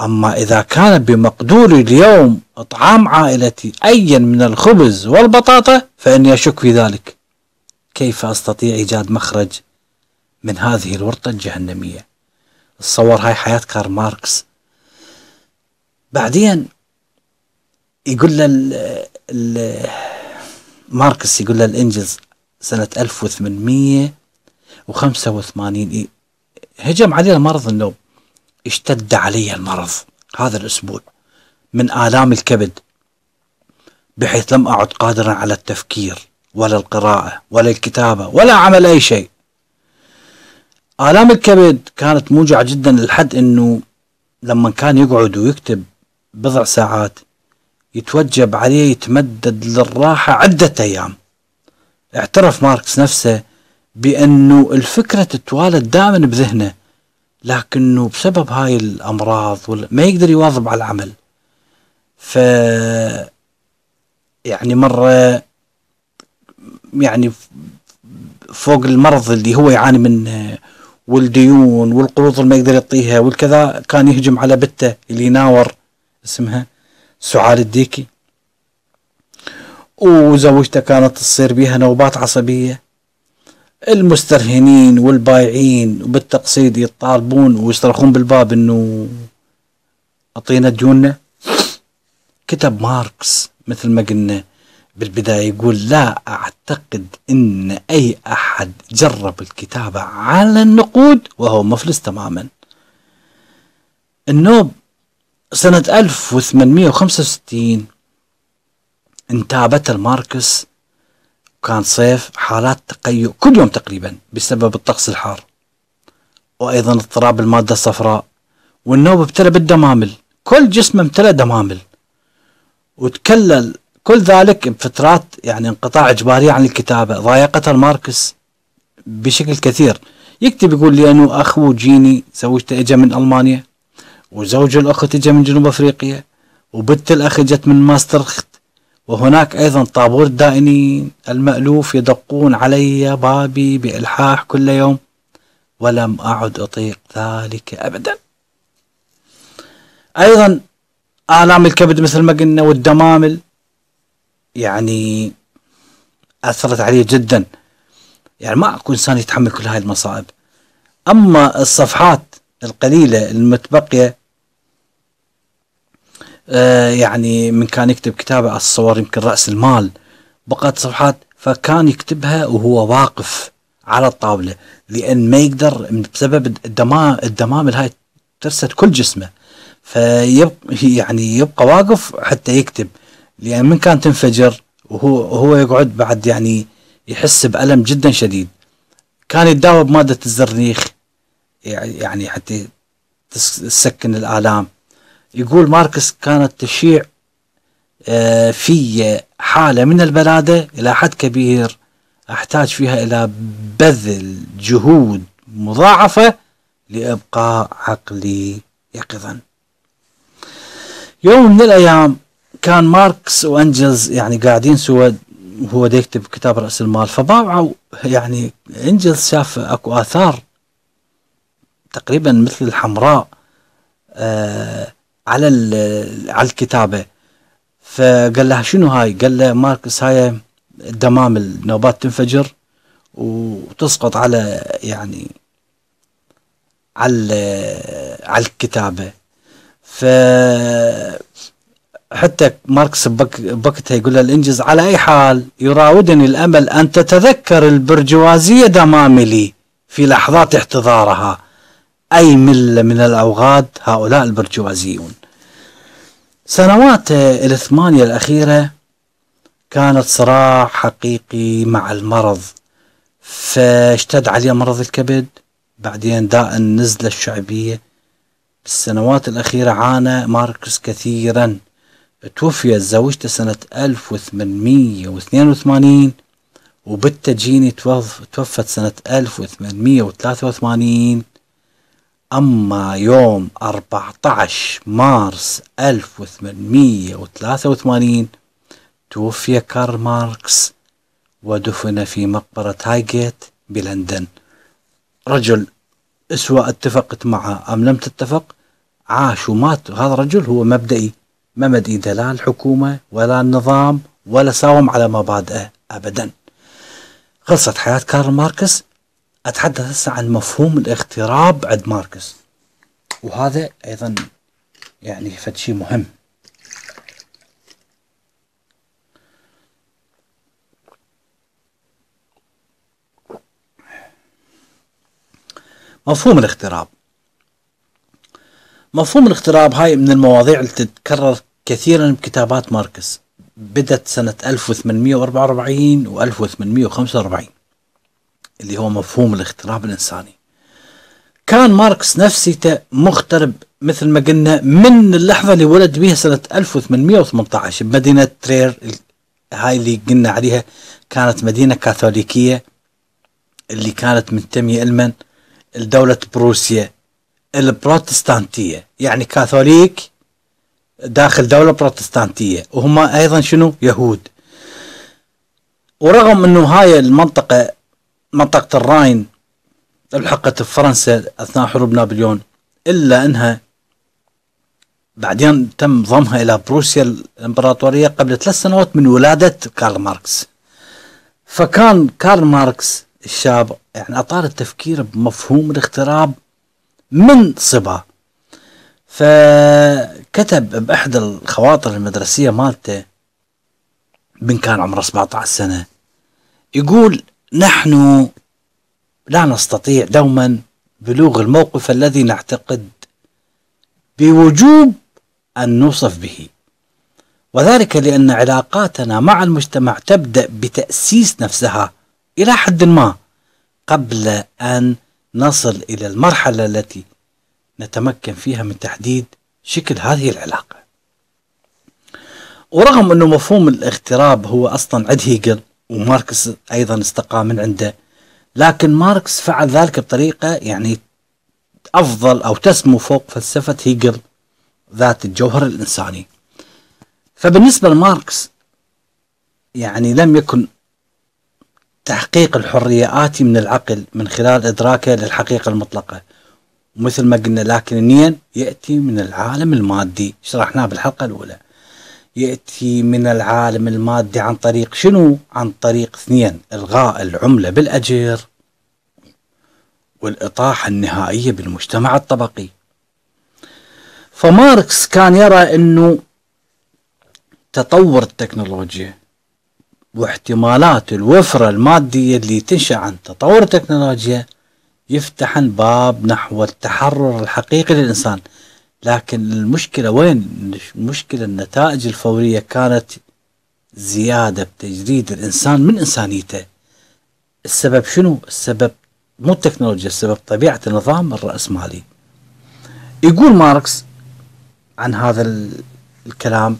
أما إذا كان بمقدوري اليوم إطعام عائلتي أيا من الخبز والبطاطا فإني أشك في ذلك. كيف أستطيع إيجاد مخرج من هذه الورطة الجهنمية؟ تصور هاي حياة كارل ماركس. بعدين يقول له ماركس يقول له لإنجلز سنة 1885 هجم علي مرض النوم اشتد علي المرض هذا الأسبوع من آلام الكبد بحيث لم أعد قادرا على التفكير ولا القراءة ولا الكتابة ولا عمل أي شيء. آلام الكبد كانت موجعة جدا للحد أنه لما كان يقعد ويكتب بضع ساعات يتوجب عليه يتمدد للراحة عدة أيام. اعترف ماركس نفسه بأنه الفكرة تتوالد دائما بذهنه لكنه بسبب هاي الأمراض ما يقدر يواظب على العمل. ف يعني مرة يعني فوق المرض اللي هو يعاني منه والديون والقروض اللي ما يقدر يعطيها والكذا كان يهجم على بته اللي يناور اسمها. سعال الديكي. وزوجته كانت تصير بيها نوبات عصبية. المسترهنين والبايعين وبالتقصيد يطالبون ويصرخون بالباب إنه أعطينا ديوننا. كتب ماركس مثل ما قلنا بالبداية يقول لا أعتقد أن أي أحد جرب الكتابة على النقود وهو مفلس تماما. النوب سنة 1865 انتابت لماركس وكان صيف حالات تقيؤ كل يوم تقريبا بسبب الطقس الحار وأيضا اضطراب المادة الصفراء والنوب ابتلى بالدمامل كل جسمه امتلأ دمامل وتكلل كل ذلك بفترات يعني انقطاع إجباري عن الكتابة. ضايقت هالماركس بشكل كثير. يكتب يقول لي أنه أخوه جيني زوجته إجا من ألمانيا. وزوج الأخت إجا من جنوب أفريقيا وبنت الأخ إجت من ماسترخت. وهناك أيضا طابور الدائنين المألوف يدقون علي بابي بإلحاح كل يوم. ولم أعد أطيق ذلك أبدا. أيضا آلام الكبد مثل ما قلنا والدمامل يعني أثرت عليه جدا. يعني ما أكو إنسان يتحمل كل هاي المصائب. أما الصفحات القليلة المتبقية يعني من كان يكتب كتابة على الصور يمكن رأس المال. بقت صفحات فكان يكتبها وهو واقف على الطاولة لأن ما يقدر بسبب الدمام الدمامل هاي ترست كل جسمه. فيبقى يعني يبقى واقف حتى يكتب لأن من كان تنفجر وهو هو يقعد بعد يعني يحس بألم جدا شديد. كان يتداوى بمادة الزرنيخ يعني حتى تسكن الآلام. يقول ماركس كانت تشيع آه، في حالة من البلادة إلى حد كبير أحتاج فيها إلى بذل جهود مضاعفة لإبقاء عقلي يقظا. يوم من الأيام كان ماركس وأنجلز يعني قاعدين سوا وهو يكتب كتاب رأس المال فباوعوا يعني أنجلز شاف أكو آثار تقريبا مثل الحمراء آه على على الكتابة. فقال لها شنو هاي؟ قال له ماركس هاي الدمامل نوبات تنفجر وتسقط على يعني على على الكتابة. ف حتى ماركس بوقتها يقول لإنجلز على أي حال يراودني الأمل أن تتذكر البرجوازية دماملي في لحظات احتضارها. أي ملة من الأوغاد هؤلاء البرجوازيون. سنوات الثمانية الأخيرة كانت صراع حقيقي مع المرض فاشتد عليه مرض الكبد. بعدين داء النزلة الشعبية بالسنوات الأخيرة عانى ماركس كثيرا. توفيت زوجته سنة 1882 وبنته جيني توفت سنة 1883 أما يوم 14 مارس 1883 توفي كارل ماركس ودفن في مقبرة هايجيت بلندن. رجل سواء اتفقت معه أم لم تتفق؟ عاش ومات. هذا الرجل هو مبدئي. ما مد ايده لا لحكومة ولا لنظام ولا ساوم على مبادئه ابدا. خلصت حياة كارل ماركس. أتحدث هسه عن مفهوم الاغتراب عند ماركس. وهذا أيضا يعني فد شيء مهم. مفهوم الاغتراب. مفهوم الاغتراب هاي من المواضيع اللي تتكرر كثيرا بكتابات ماركس. بدت سنة 1844 و 1845 اللي هو مفهوم الاغتراب الإنساني كان ماركس نفسيته مغترب مثل ما قلنا من اللحظة اللي ولد بها سنة 1818 بمدينة ترير هاي اللي قلنا عليها كانت مدينة كاثوليكية اللي كانت منتمية لمن؟ لدولة بروسيا البروتستانتية يعني كاثوليك داخل دولة بروتستانتية وهم أيضا شنو يهود ورغم أنه هاي المنطقة منطقة الراين الحقت بفرنسا أثناء حروب نابليون إلا أنها بعدين تم ضمها إلى بروسيا الإمبراطورية قبل ثلاث سنوات من ولادة كارل ماركس. فكان كارل ماركس الشاب يعني أطال التفكير بمفهوم الاغتراب من صبا. فكتب بإحدى الخواطر المدرسية مالته من كان عمره 17 سنة يقول نحن لا نستطيع دوما بلوغ الموقف الذي نعتقد بوجوب أن نوصف به. وذلك لأن علاقاتنا مع المجتمع تبدأ بتأسيس نفسها إلى حد ما قبل أن نصل إلى المرحلة التي نتمكن فيها من تحديد شكل هذه العلاقة. ورغم أنه مفهوم الاغتراب هو أصلا عند هيجل وماركس أيضا استقى من عنده. لكن ماركس فعل ذلك بطريقة يعني أفضل أو تسمو فوق فلسفة هيجل ذات الجوهر الإنساني. فبالنسبة لماركس يعني لم يكن تحقيق الحرية آتي من العقل من خلال إدراكه للحقيقة المطلقة. ومثل ما قلنا لكن يأتي من العالم المادي. شرحناه بالحلقة الأولى. يأتي من العالم المادي عن طريق شنو؟ عن طريق اثنين إلغاء العملة بالأجر والإطاحة النهائية بالمجتمع الطبقي فماركس كان يرى أنه تطور التكنولوجيا واحتمالات الوفرة المادية اللي تنشأ عن تطور التكنولوجيا يفتح باب نحو التحرر الحقيقي للإنسان لكن المشكلة وين؟ المشكلة النتائج الفورية كانت زيادة بتجريد الإنسان من إنسانيته. السبب شنو؟ السبب مو التكنولوجيا السبب طبيعة النظام الرأسمالي يقول ماركس عن هذا الكلام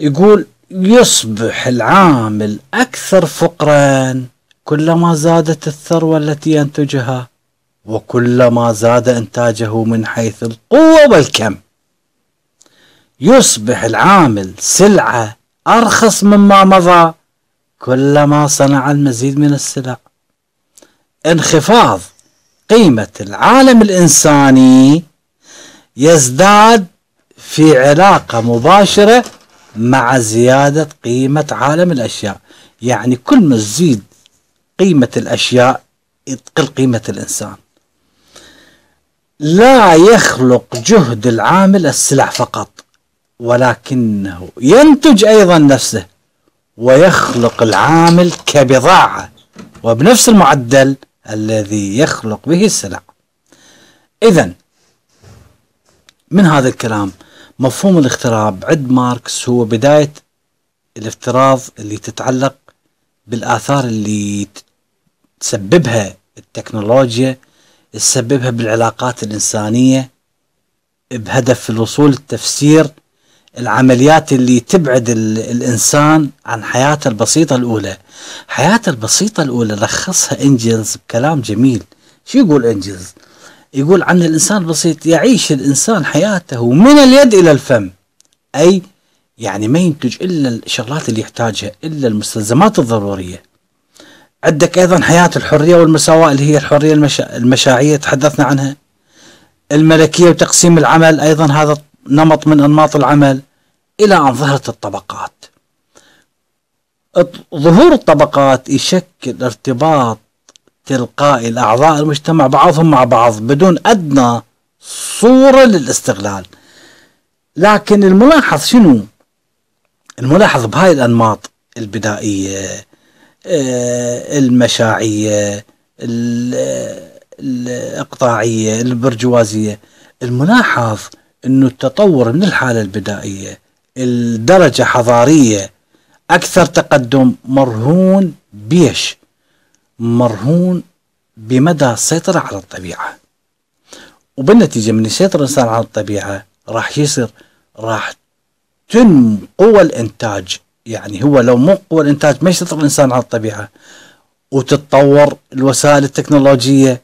يقول يصبح العامل أكثر فقرا كلما زادت الثروة التي ينتجها. وكلما زاد إنتاجه من حيث القوة والكم يصبح العامل سلعة أرخص مما مضى كلما صنع المزيد من السلع. انخفاض قيمة العالم الإنساني يزداد في علاقة مباشرة مع زيادة قيمة عالم الأشياء. يعني كل ما تزيد قيمة الأشياء تقل قيمة الإنسان. لا يخلق جهد العامل السلع فقط ولكنه ينتج أيضا نفسه ويخلق العامل كبضاعة وبنفس المعدل الذي يخلق به السلع. إذا من هذا الكلام؟ مفهوم الاغتراب عند ماركس هو بداية الافتراض اللي تتعلق بالآثار اللي تسببها التكنولوجيا تسببها بالعلاقات الإنسانية بهدف الوصول لتفسير العمليات اللي تبعد الإنسان عن حياته البسيطة الأولى. حياته البسيطة الأولى لخصها إنجلز بكلام جميل. شو يقول إنجلز؟ يقول عن الإنسان البسيط يعيش الإنسان حياته من اليد إلى الفم. أي يعني ما ينتج إلا الشغلات اللي يحتاجها إلا المستلزمات الضرورية. عندك أيضا حياة الحرية والمساواة اللي هي الحرية المشا... المشاعية تحدثنا عنها. الملكية وتقسيم العمل أيضا هذا نمط من أنماط العمل. إلى أن ظهرت الطبقات. ظهور الطبقات يشكل ارتباط تلقائي. الأعضاء المجتمع بعضهم مع بعض بدون أدنى صورة للاستغلال. لكن الملاحظ شنو؟ الملاحظ بهاي الأنماط البدائية. المشاعية الإقطاعية البرجوازية. الملاحظ أنه التطور من الحالة البدائية الدرجة حضارية أكثر تقدم مرهون بيش مرهون بمدى السيطرة على الطبيعة. وبالنتيجة من يسيطر الإنسان على الطبيعة راح يصير راح تنمو قوى الإنتاج يعني هو لو مو قوى الإنتاج ما يسيطر الإنسان على الطبيعة. وتتطور الوسائل التكنولوجية.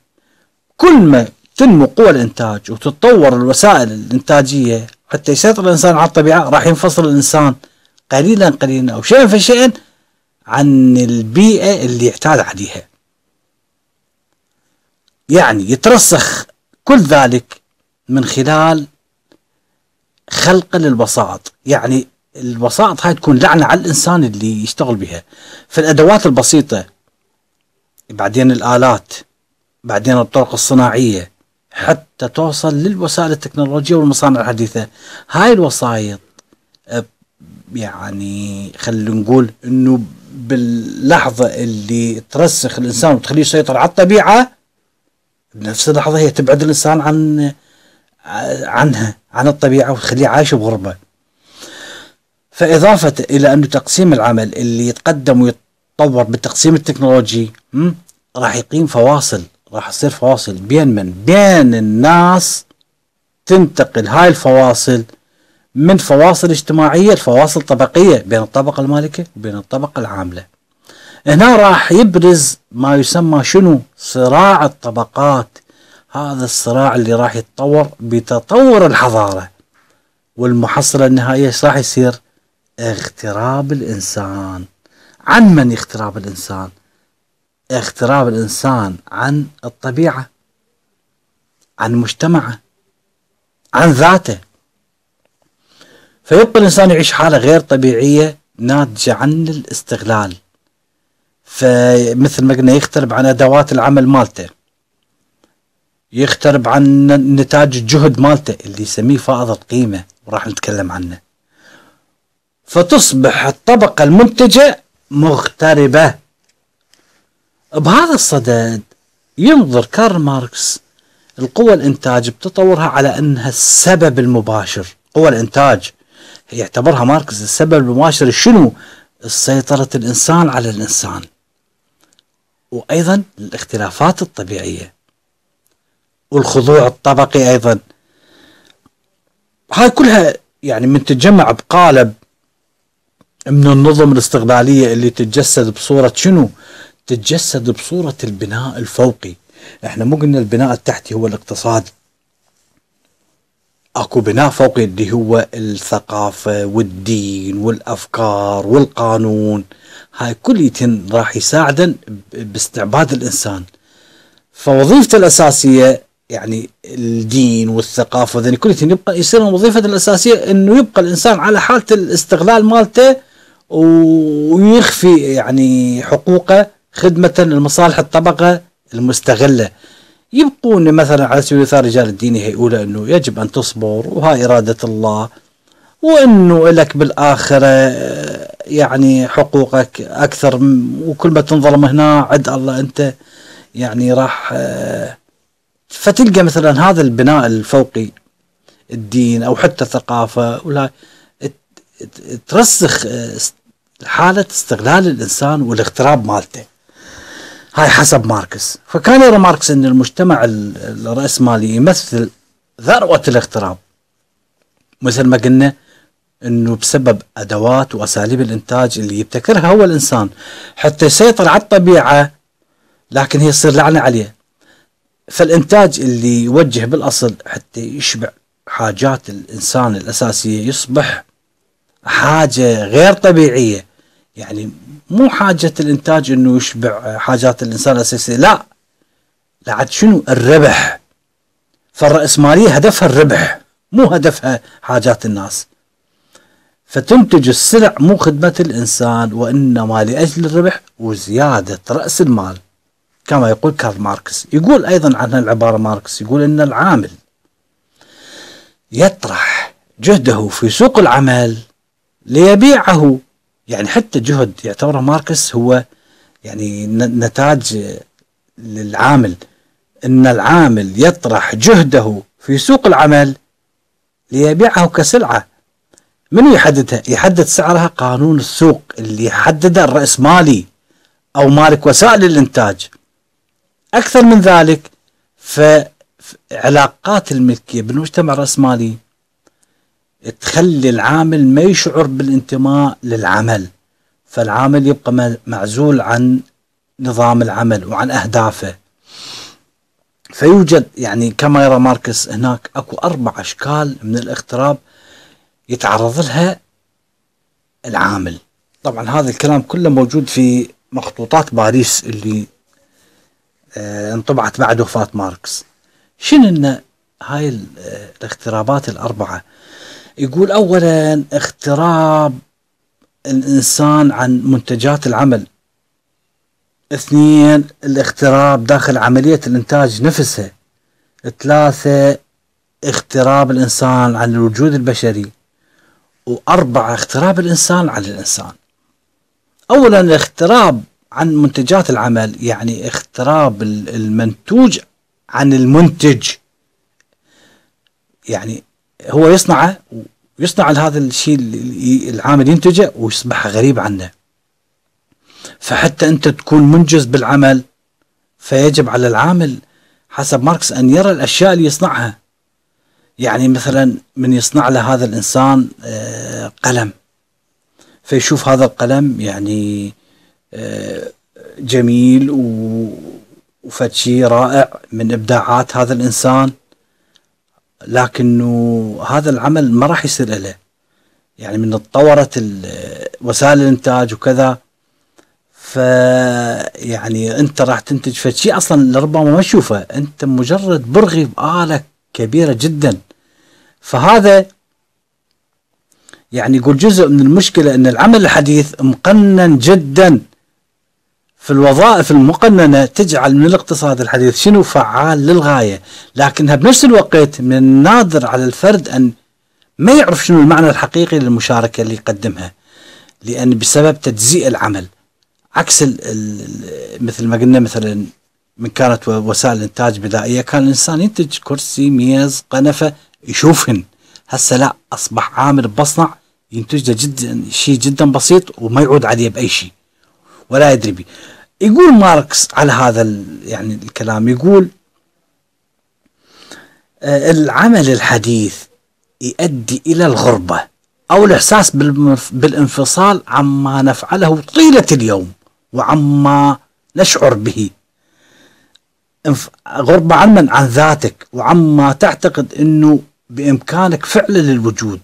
كل ما تنمو قوى الإنتاج وتتطور الوسائل الإنتاجية حتى يسيطر الإنسان على الطبيعة راح ينفصل الإنسان قليلا قليلا أو شيئا فشيئا عن البيئة اللي اعتاد عليها. يعني يترسخ كل ذلك من خلال خلق للبساط. يعني الوسائط هاي تكون لعنة على الإنسان اللي يشتغل بها. فالأدوات البسيطة بعدين الآلات بعدين الطرق الصناعية حتى توصل للوسائل التكنولوجية والمصانع الحديثة. هاي الوسائط يعني خلينا نقول إنه باللحظة اللي ترسخ الإنسان وتخليه يسيطر على الطبيعة بنفس اللحظة هي تبعد الإنسان عن عنها عن الطبيعة وتخليه عايش بغربة. فإضافة إلى أنه تقسيم العمل اللي يتقدم ويتطور بالتقسيم التكنولوجي راح يقيم فواصل راح تصير فواصل بين من؟ بين الناس تنتقل هاي الفواصل من فواصل اجتماعية لفواصل طبقية بين الطبقة المالكة وبين الطبقة العاملة. هنا راح يبرز ما يسمى شنو؟ صراع الطبقات. هذا الصراع اللي راح يتطور بتطور الحضارة والمحصلة النهائية راح يصير؟ اغتراب الإنسان. عن من اغتراب الإنسان؟ اغتراب الإنسان عن الطبيعة عن مجتمعه عن ذاته. فيبقى الإنسان يعيش حالة غير طبيعية ناتجة عن الاستغلال. فمثل ما قلنا يخترب عن أدوات العمل مالته. يغترب عن نتاج الجهد مالته اللي يسميه فائض القيمة وراح نتكلم عنه. فتصبح الطبقة المنتجة مغتربة. بهذا الصدد ينظر كارل ماركس لقوى الإنتاج بتطورها على أنها السبب المباشر. قوى الإنتاج يعتبرها ماركس السبب المباشر شنو؟ سيطرة الإنسان على الإنسان. وأيضا الاختلافات الطبيعية والخضوع الطبقي أيضا. هاي كلها يعني من تتجمع بقالب من النظم الاستغلالية اللي تتجسد بصورة شنو؟ تتجسد بصورة البناء الفوقي. إحنا مو قلنا البناء التحتي هو الاقتصاد. أكو بناء فوقي اللي هو الثقافة والدين والأفكار والقانون. هاي كليتن راح يساعدن باستعباد الإنسان. فوظيفته الأساسية يعني الدين والثقافة ذني كليتن يبقى يصير وظيفته الأساسية إنه يبقى الإنسان على حالة الاستغلال مالته ويخفي يعني حقوقه خدمة لمصالح الطبقة المستغلة. يبقون مثلا على سبيل المثال رجال الدين يقولوا إنه يجب أن تصبر وهاي إرادة الله وإنه لك بالآخرة يعني حقوقك أكثر وكل ما تنظلم هنا عد الله أنت. يعني راح فتلقى مثلا هذا البناء الفوقي الدين أو حتى الثقافة ولا ترسخ حالة استغلال الإنسان والاغتراب مالته. هاي حسب ماركس. فكان يرى ماركس إن المجتمع الرأسمالي يمثل ذروة الاغتراب. مثل ما قلنا إنه بسبب أدوات وأساليب الإنتاج اللي يبتكرها هو الإنسان. حتى يسيطر على الطبيعة لكن هي تصير لعنة عليه. فالإنتاج اللي يوجه بالأصل حتى يشبع حاجات الإنسان الأساسية يصبح حاجة غير طبيعية. يعني مو حاجة الإنتاج إنه يشبع حاجات الإنسان الأساسية. لا لعد شنو؟ الربح. فالرأسمالية هدفها الربح مو هدفها حاجات الناس. فتنتج السلع مو خدمة الإنسان وإنما لأجل الربح وزيادة رأس المال. كما يقول كارل ماركس. يقول أيضا عن العبارة ماركس يقول إن العامل يطرح جهده في سوق العمل ليبيعه. يعني حتى جهد يعتبره ماركس هو يعني نتاج للعامل. إن العامل يطرح جهده في سوق العمل ليبيعه كسلعة. من يحددها؟ يحدد سعرها؟ قانون السوق اللي يحدده الرأسمالي أو مالك وسائل الإنتاج. أكثر من ذلك فعلاقات الملكية بالمجتمع الرأسمالي تخلي العامل ما يشعر بالانتماء للعمل. فالعامل يبقى معزول عن نظام العمل وعن أهدافه. فيوجد يعني كما يرى ماركس هناك أكو أربع أشكال من الاغتراب يتعرض لها العامل. طبعا هذا الكلام كله موجود في مخطوطات باريس اللي آه، انطبعت بعد وفاة ماركس. شنو هاي آه، الاغترابات الأربعة؟ يقول أولا اختراب الإنسان عن منتجات العمل. اثنين الاختراب داخل عملية الإنتاج نفسها ثلاثة اختراب الإنسان عن الوجود البشري. وأربعة اختراب الإنسان عن الإنسان. أولا الاختراب عن منتجات العمل يعني اختراب المنتوج عن المنتج. يعني هو يصنعه ويصنع هذا الشيء العامل ينتجه ويصبح غريب عنه. فحتى أنت تكون منجز بالعمل فيجب على العامل حسب ماركس أن يرى الأشياء اللي يصنعها. يعني مثلا من يصنع له هذا الإنسان آه، قلم. فيشوف هذا القلم يعني آه، جميل وفتشي رائع من إبداعات هذا الإنسان. لكنه هذا العمل ما راح يصير له يعني من تطورت وسائل الإنتاج وكذا فيعني أنت راح تنتج. فشيء أصلا لربما ما تشوفه. أنت مجرد برغي بآلة كبيرة جدا. فهذا يعني يقول جزء من المشكلة إن العمل الحديث مقنن جدا. في الوظائف المقننة تجعل من الاقتصاد الحديث شنو فعال للغاية. لكنها بنفس الوقت من النادر على الفرد أن ما يعرف شنو المعنى الحقيقي للمشاركة اللي يقدمها. لأن بسبب تجزيء العمل عكس مثل ما قلنا مثلا من كانت وسائل الانتاج بدائية كان الإنسان ينتج كرسي ميز قنفة يشوفهن. هسه لا أصبح عامل بمصنع ينتج له جدا شيء جدا بسيط وما يعود عليه بأي شيء. ولا يدري به يقول ماركس على هذا يعني الكلام يقول آه، العمل الحديث يؤدي إلى الغربة أو الإحساس بالانفصال عما نفعله طيلة اليوم وعما نشعر به. غربة عن من؟ عن ذاتك وعما تعتقد أنه بإمكانك فعلا للوجود.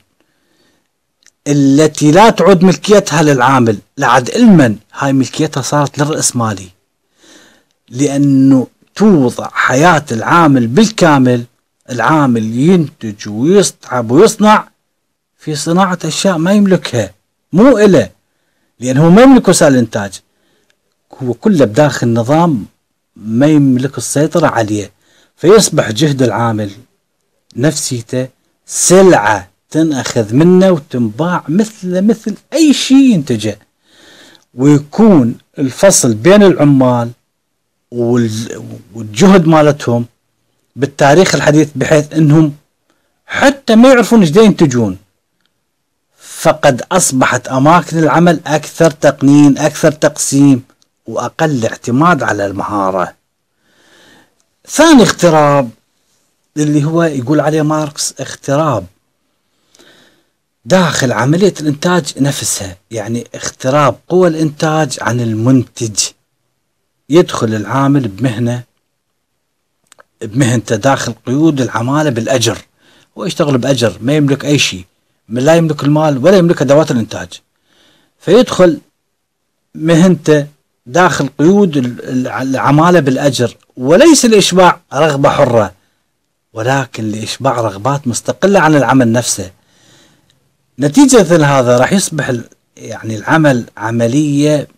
التي لا تعد ملكيتها للعامل لعد علما هاي ملكيتها صارت للرأسمالي لأنه توضع حياة العامل بالكامل العامل ينتج ويصعب ويصنع في صناعة أشياء ما يملكها مو إله. لأنه ما يملك وسائل الإنتاج هو كله بداخل نظام ما يملك السيطرة عليه. فيصبح جهد العامل نفسيته سلعة. تنأخذ منه وتنباع مثل مثل أي شيء ينتجه. ويكون الفصل بين العمال والجهد مالتهم بالتاريخ الحديث بحيث إنهم حتى ما يعرفون إيش ينتجون. فقد أصبحت أماكن العمل أكثر تقنين أكثر تقسيم وأقل اعتماد على المهارة. ثاني اختراب اللي هو يقول عليه ماركس اختراب داخل عملية الإنتاج نفسها يعني اختراب قوى الإنتاج عن المنتج. يدخل العامل بمهنة بمهنته داخل قيود العمالة بالأجر. هو يشتغل بأجر ما يملك أي شيء لا يملك المال ولا يملك أدوات الإنتاج. فيدخل مهنته داخل قيود العمالة بالأجر وليس لإشباع رغبة حرة ولكن لإشباع رغبات مستقلة عن العمل نفسه. نتيجة هذا راح يصبح يعني العمل عملية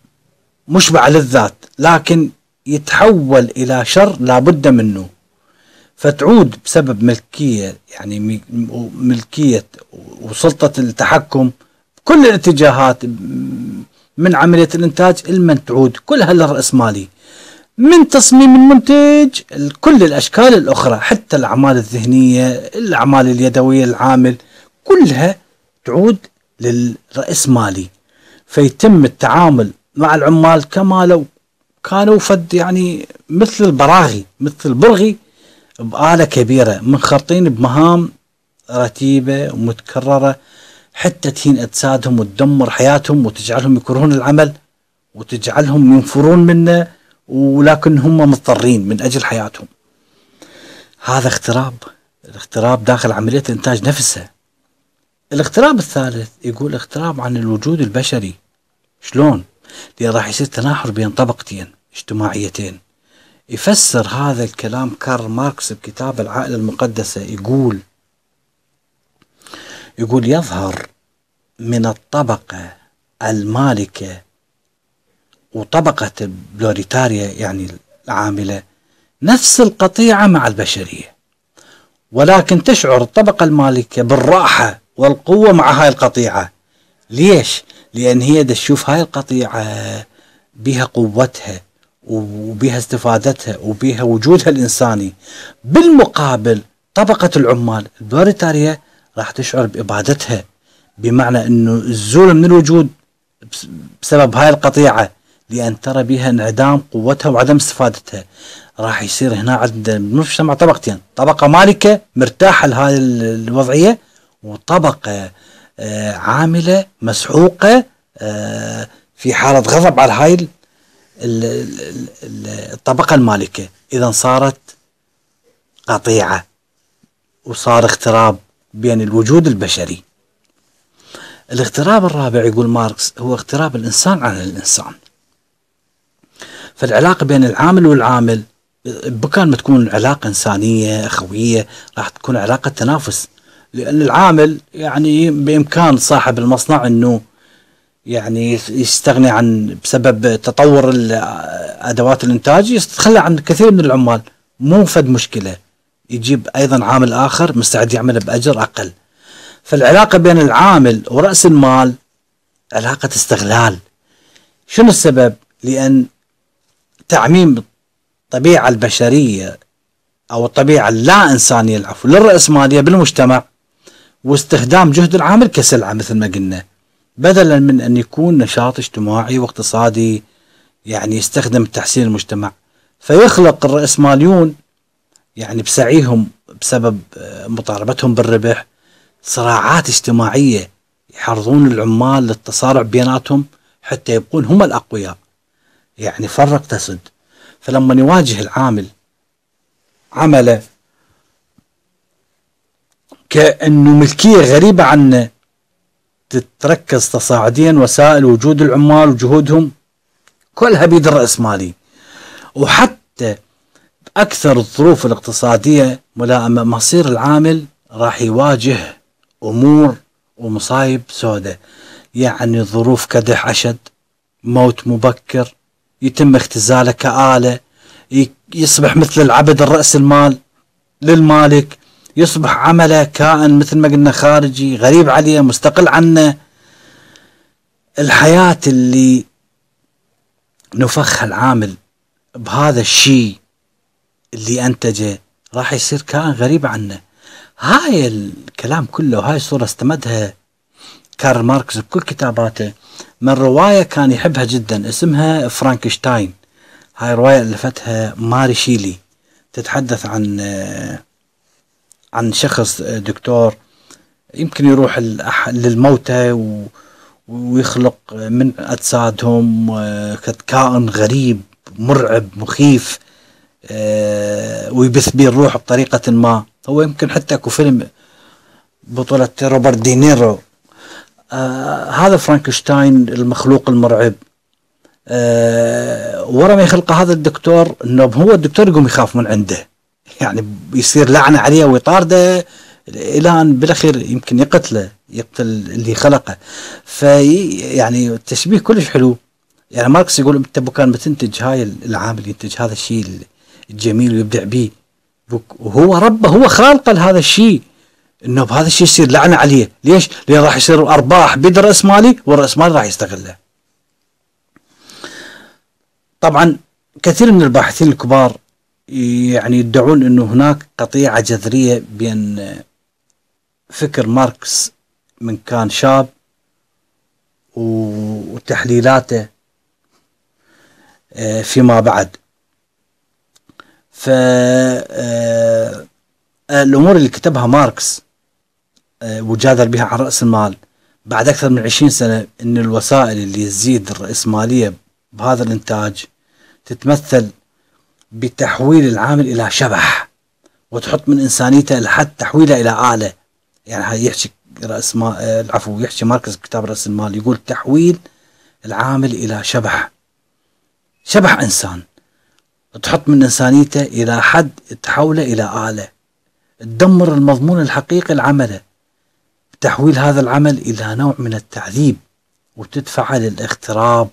مشبعة للذات لكن يتحول إلى شر لابد منه. فتعود بسبب ملكية يعني ملكية وسلطة التحكم كل الاتجاهات من عملية الإنتاج المن تعود كلها للرأسمالي من تصميم المنتج كل الأشكال الأخرى حتى الأعمال الذهنية الأعمال اليدوية العامل كلها تعود للرأسمالي فيتم التعامل مع العمال كما لو كانوا فد يعني مثل البراغي مثل البرغي بآلة كبيرة منخرطين بمهام رتيبة ومتكررة حتى تهين أجسادهم وتدمر حياتهم وتجعلهم يكرهون العمل وتجعلهم ينفرون منه ولكن هم مضطرين من أجل حياتهم. هذا اختراب الاختراب داخل عملية الإنتاج نفسها الاختراب الثالث يقول اختراب عن الوجود البشري. شلون؟ لأن راح يصير تناحر بين طبقتين اجتماعيتين. يفسر هذا الكلام كارل ماركس بكتاب العائلة المقدسة. يقول يقول يظهر من الطبقة المالكة وطبقة البروليتاريا يعني العاملة نفس القطيعة مع البشرية. ولكن تشعر الطبقة المالكة بالراحة والقوة مع هاي القطيعة. ليش؟ لأن هي تشوف هاي القطيعة بها قوتها وبها استفادتها وبها وجودها الإنساني. بالمقابل طبقة العمال البريطارية راح تشعر بإبادتها بمعنى أنه الزول من الوجود بسبب هاي القطيعة لأن ترى بها انعدام قوتها وعدم استفادتها. راح يصير هنا عند المجتمع طبقتين طبقة مالكة مرتاحة لهذه الوضعية وطبقة آه، عاملة مسحوقة آه، في حالة غضب على هاي الطبقة المالكة. إذا صارت قطيعة وصار اغتراب بين الوجود البشري. الاغتراب الرابع يقول ماركس هو اغتراب الإنسان عن الإنسان. فالعلاقة بين العامل والعامل بكان ما تكون علاقة إنسانية أخوية راح تكون علاقة تنافس. لأن العامل يعني بإمكان صاحب المصنع أنه يعني يستغني عن بسبب تطور أدوات الإنتاج يتخلى عن كثير من العمال. مو فد مشكلة. يجيب أيضا عامل آخر مستعد يعمله بأجر أقل. فالعلاقة بين العامل ورأس المال علاقة استغلال. شنو السبب؟ لأن تعميم الطبيعة البشرية أو الطبيعة اللا إنسانية العفو للراسماليه بالمجتمع واستخدام جهد العامل كسلعة مثل ما قلنا بدلا من أن يكون نشاط اجتماعي واقتصادي يعني يستخدم تحسين المجتمع فيخلق الرأسماليون يعني بسعيهم بسبب آه، مطالبتهم بالربح صراعات اجتماعية يحرضون العمال للتصارع بيناتهم حتى يبقون هم الأقوياء. يعني فرق تسد. فلما يواجه العامل عمله كأنه ملكية غريبة عنه تتركز تصاعديا وسائل وجود العمال وجهودهم. كلها بيد الرأسمالي وحتى أكثر الظروف الاقتصادية ملائمة. مصير العامل راح يواجه أمور ومصايب سوداء يعني ظروف كدح أشد موت مبكر يتم اختزاله كآلة يصبح مثل العبد الرأس المال للمالك. يصبح عمله كائن مثل ما قلنا خارجي غريب عليه مستقل عنه. الحياة اللي نفخها العامل بهذا الشيء اللي أنتجه راح يصير كائن غريب عنه. هاي الكلام كله وهاي الصورة استمدها كارل ماركس بكل كتاباته. من رواية كان يحبها جدا اسمها فرانكشتاين. هاي رواية ألفتها ماري شيلي. تتحدث عن عن شخص دكتور يمكن يروح للموتى ويخلق من أجسادهم آه، كائن غريب مرعب مخيف آه، ويبث به الروح بطريقة ما. هو يمكن حتى اكو فيلم بطولة روبرت دينيرو. آه هذا فرانكشتاين المخلوق المرعب. آه ورا ما يخلق هذا الدكتور إنه هو الدكتور يقوم يخاف من عنده. يعني بيصير لعنة عليه ويطارده إلى ان بالأخير يمكن يقتله يقتل اللي خلقه. في يعني التشبيه كلش حلو. يعني ماركس يقول إنت كان بتنتج هاي العامل ينتج هذا الشيء الجميل ويبدع به وهو ربه هو خالقه لهذا الشيء. إنه بهذا الشيء يصير لعنة عليه. ليش؟ لأن راح يصير أرباح بيد راس مالي والرأس مالي راح يستغله. طبعا كثير من الباحثين الكبار يعني يدعون إنه هناك قطيعة جذرية بين فكر ماركس من كان شاب وتحليلاته آه، فيما بعد. فالأمور آه، اللي كتبها ماركس آه، وجادل بها عن رأس المال بعد أكثر من عشرين سنة أن الوسائل اللي تزيد الرأسمالية بهذا الإنتاج تتمثل بتحويل العامل إلى شبح وتحط من إنسانيته لحد تحويله إلى آلة. يعني هاي يحكي رأس ما آه، العفو يحكي ماركس كتاب رأس المال يقول تحويل العامل إلى شبح. شبح إنسان. تحط من إنسانيته إلى حد تحوله إلى آلة. تدمر المضمون الحقيقي العمله تحويل هذا العمل إلى نوع من التعذيب وتدفعه للاغتراب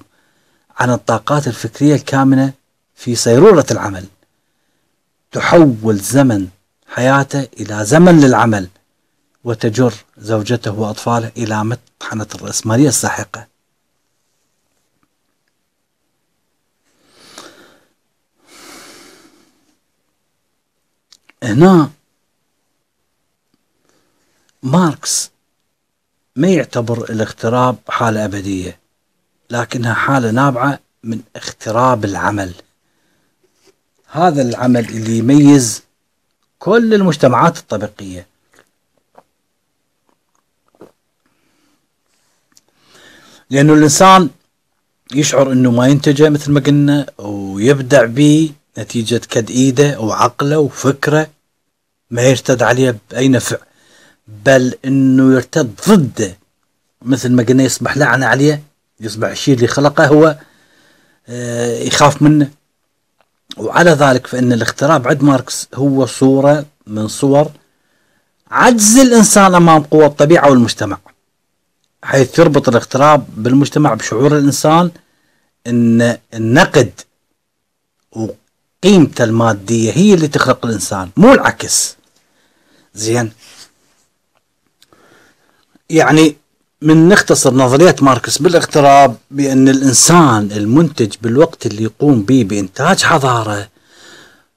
عن الطاقات الفكرية الكامنة في صيرورة العمل. تحول زمن حياته إلى زمن للعمل وتجر زوجته وأطفاله إلى مطحنة الرأسمالية الساحقة. هنا ماركس ما يعتبر الاغتراب حالة أبدية لكنها حالة نابعة من اغتراب العمل. هذا العمل اللي يميز كل المجتمعات الطبقية. لأنه الإنسان يشعر أنه ما ينتجه مثل ما قلنا ويبدع به نتيجة كد إيده وعقله وفكره ما يرتد عليه بأي نفع بل أنه يرتد ضده. مثل ما قلنا يصبح لعنة عليه يصبح الشيء اللي خلقه هو آه، يخاف منه. وعلى ذلك فإن الاغتراب عند ماركس هو صورة من صور عجز الإنسان أمام قوى الطبيعة والمجتمع حيث يربط الاغتراب بالمجتمع بشعور الإنسان أن النقد وقيمته المادية هي اللي تخلق الإنسان مو العكس. زين؟ يعني من نختصر نظرية ماركس بالاغتراب بأن الإنسان المنتج بالوقت اللي يقوم به بإنتاج حضارة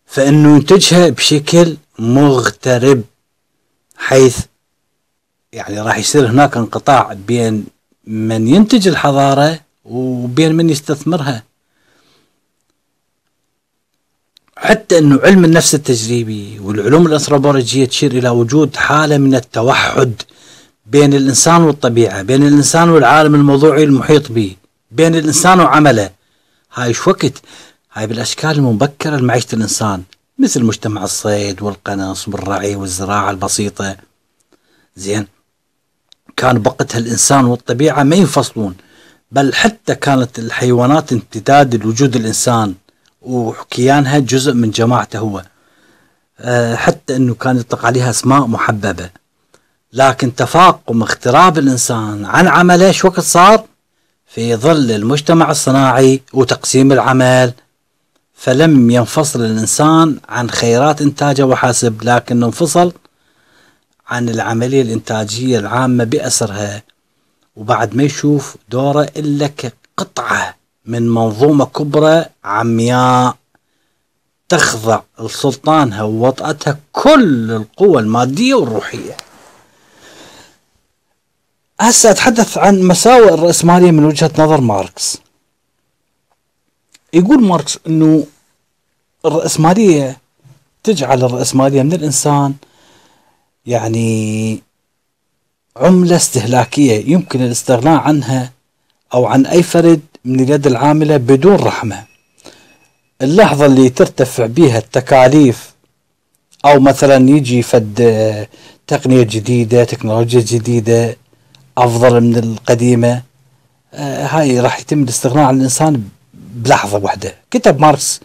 فإنه ينتجها بشكل مغترب حيث يعني راح يصير هناك انقطاع بين من ينتج الحضارة وبين من يستثمرها. حتى إنه علم النفس التجريبي والعلوم الأنثروبولوجية تشير إلى وجود حالة من التوحد بين الإنسان والطبيعة بين الإنسان والعالم الموضوعي المحيط به بين الإنسان وعمله. هاي شو وقت؟ هاي بالأشكال المبكرة لمعيشة الإنسان مثل مجتمع الصيد والقنص والرعي والزراعة البسيطة. زين كان بقتها الإنسان والطبيعة ما ينفصلون بل حتى كانت الحيوانات امتداد لوجود الإنسان وكيانها جزء من جماعته هو. أه حتى أنه كان يطلق عليها أسماء محببة. لكن تفاقم اغتراب الإنسان عن عمله شو وقت صار؟ في ظل المجتمع الصناعي وتقسيم العمل. فلم ينفصل الإنسان عن خيرات إنتاجه وحسب لكنه انفصل عن العملية الإنتاجية العامة بأسرها. وبعد ما يشوف دوره إلا كقطعة من منظومة كبرى عمياء تخضع لسلطانها ووطأتها كل القوى المادية والروحية. هسه أتحدث عن مساوئ الرأسمالية من وجهة نظر ماركس. يقول ماركس إنه الرأسمالية تجعل الرأسمالية من الإنسان يعني سلعة استهلاكية يمكن الاستغناء عنها أو عن أي فرد من اليد العاملة بدون رحمة. اللحظة اللي ترتفع بها التكاليف أو مثلا يجي فد تقنية جديدة تكنولوجيا جديدة أفضل من القديمة. آه هاي راح يتم الاستغناء عن الإنسان بلحظة واحدة. كتب ماركس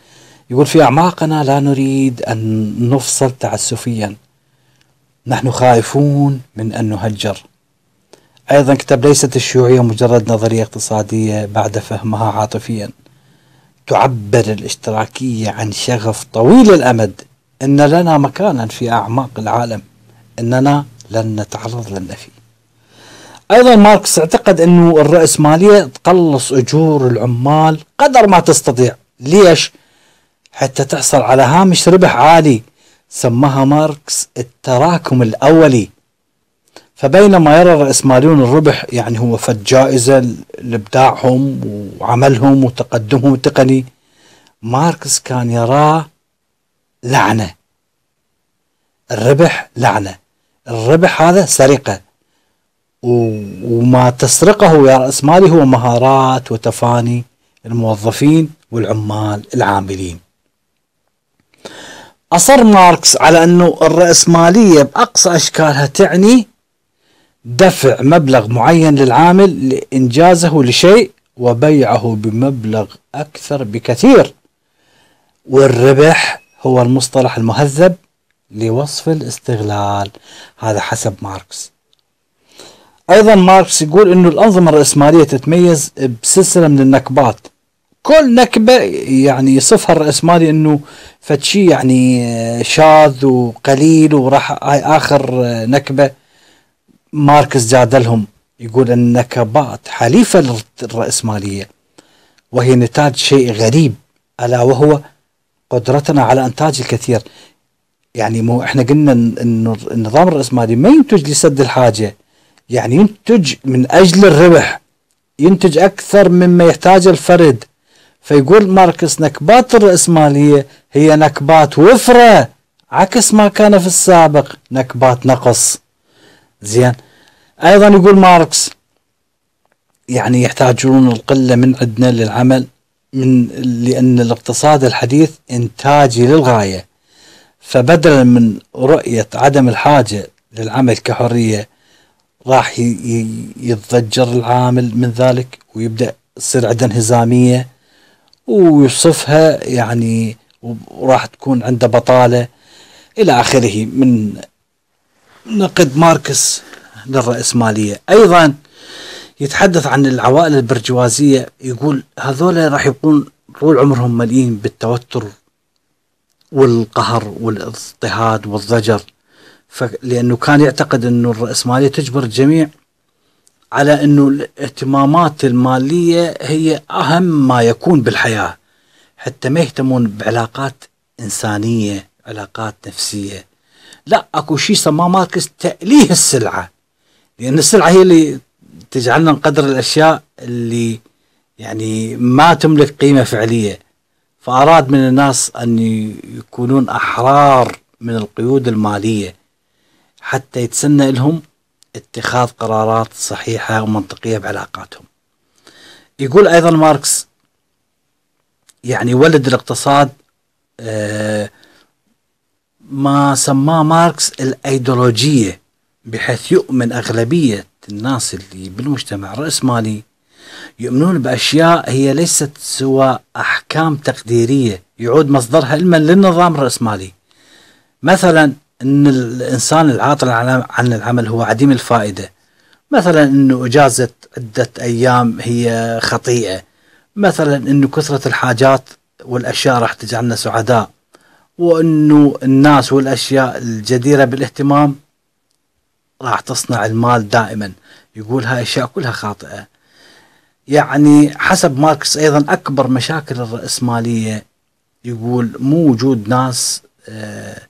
يقول في أعماقنا لا نريد أن نفصل تعسفيا. نحن خائفون من أن نهجر. أيضا كتب ليست الشيوعية مجرد نظرية اقتصادية بل نفهمها عاطفيا. تعبر الاشتراكية عن شغف طويل الأمد. إن لنا مكانا في أعماق العالم. إننا لن نتعرض للنفي. أيضا ماركس اعتقد أنه الرأسمالية تقلص أجور العمال قدر ما تستطيع. ليش؟ حتى تحصل على هامش ربح عالي. سماها ماركس التراكم الأولي. فبينما يرى الرأسماليون الربح يعني هو فد جائزة لإبداعهم وعملهم وتقدمهم التقني ماركس كان يراه لعنة. الربح لعنة. الربح هذا سرقة. وما تسرقه يا رأس مالي هو مهارات وتفاني الموظفين والعمال العاملين. أصر ماركس على أنه الرأسمالية بأقصى أشكالها تعني دفع مبلغ معين للعامل لإنجازه لشيء وبيعه بمبلغ أكثر بكثير. والربح هو المصطلح المهذب لوصف الاستغلال هذا حسب ماركس. أيضا ماركس يقول إنه الأنظمة الرأسمالية تتميز بسلسلة من النكبات. كل نكبة يعني يصفها الرأسمالي إنه فتشي يعني شاذ وقليل وراح هاي آخر نكبة ماركس جادلهم. يقول النكبات حليفة للرأسمالية وهي نتاج شيء غريب ألا وهو قدرتنا على إنتاج الكثير. يعني مو إحنا قلنا إنه النظام الرأسمالي ما ينتج لسد الحاجة. يعني ينتج من أجل الربح ينتج أكثر مما يحتاج الفرد. فيقول ماركس نكبات الرأسمالية هي نكبات وفرة عكس ما كان في السابق نكبات نقص. زين. أيضا يقول ماركس يعني يحتاجون القلة من عندنا للعمل من لأن الاقتصاد الحديث إنتاجي للغاية. فبدلا من رؤية عدم الحاجة للعمل كحرية راح يتضجر العامل من ذلك ويبدأ تصير عنده انهزامية ويوصفها يعني وراح تكون عنده بطالة إلى آخره. من نقد ماركس للرأسمالية أيضا يتحدث عن العوائل البرجوازية. يقول هذول راح يكون طول عمرهم مليين بالتوتر والقهر والإضطهاد والضجر. لأنه كان يعتقد أنه الرأسمالية تجبر الجميع على أنه الاهتمامات المالية هي أهم ما يكون بالحياة حتى ما يهتمون بعلاقات إنسانية علاقات نفسية. لا أكو شيء سماه ماركس تأليه السلعة لأن السلعة هي اللي تجعلنا نقدر الأشياء اللي يعني ما تملك قيمة فعلية. فأراد من الناس أن يكونون أحرار من القيود المالية. حتى يتسنى لهم اتخاذ قرارات صحيحة ومنطقية بعلاقاتهم. يقول أيضا ماركس يعني ولد الاقتصاد آه، ما سماه ماركس الأيديولوجية بحيث يؤمن أغلبية الناس اللي بالمجتمع الرأسمالي يؤمنون بأشياء هي ليست سوى أحكام تقديرية يعود مصدرها علما للنظام الرأسمالي. مثلا أن الإنسان العاطل عن العمل هو عديم الفائدة. مثلا أنه إجازة عدة أيام هي خطيئة. مثلا أنه كثرة الحاجات والأشياء راح تجعلنا سعداء. وأنه الناس والأشياء الجديرة بالاهتمام راح تصنع المال دائما. يقول هاي أشياء كلها خاطئة. يعني حسب ماركس أيضا أكبر مشاكل الرأسمالية يقول مو وجود ناس آه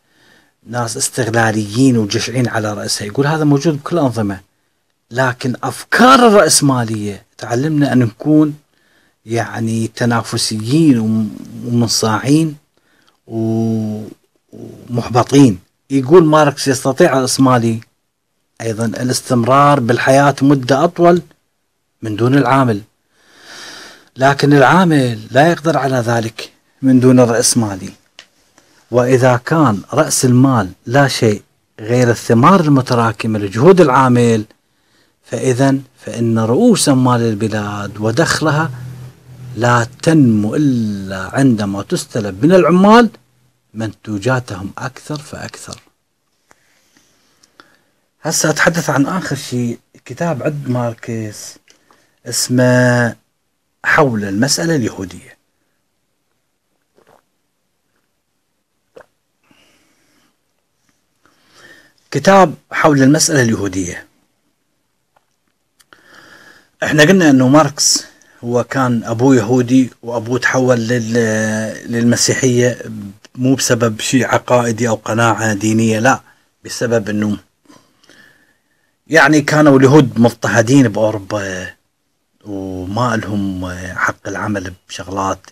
ناس استغلاليين وجشعين على رأسها. يقول هذا موجود بكل الأنظمة لكن أفكار الرأسمالية تعلمنا أن نكون يعني تنافسيين ومنصاعين ومحبطين. يقول ماركس يستطيع الرأسمالي أيضا الاستمرار بالحياة مدة أطول من دون العامل. لكن العامل لا يقدر على ذلك من دون الرأسمالي وإذا كان رأس المال لا شيء غير الثمار المتراكمة لجهود العامل فإذا فإن رؤوس أموال البلاد ودخلها لا تنمو إلا عندما تستلب من العمال منتوجاتهم أكثر فأكثر. هسه أتحدث عن آخر شيء كتاب عند ماركس اسمه حول المسألة اليهودية. كتاب حول المسألة اليهودية. إحنا قلنا إنه ماركس هو كان أبوه يهودي وأبوه تحول للمسيحية مو بسبب شيء عقائدي أو قناعة دينية لا بسبب إنه يعني كانوا اليهود مضطهدين بأوروبا وما لهم حق العمل بشغلات.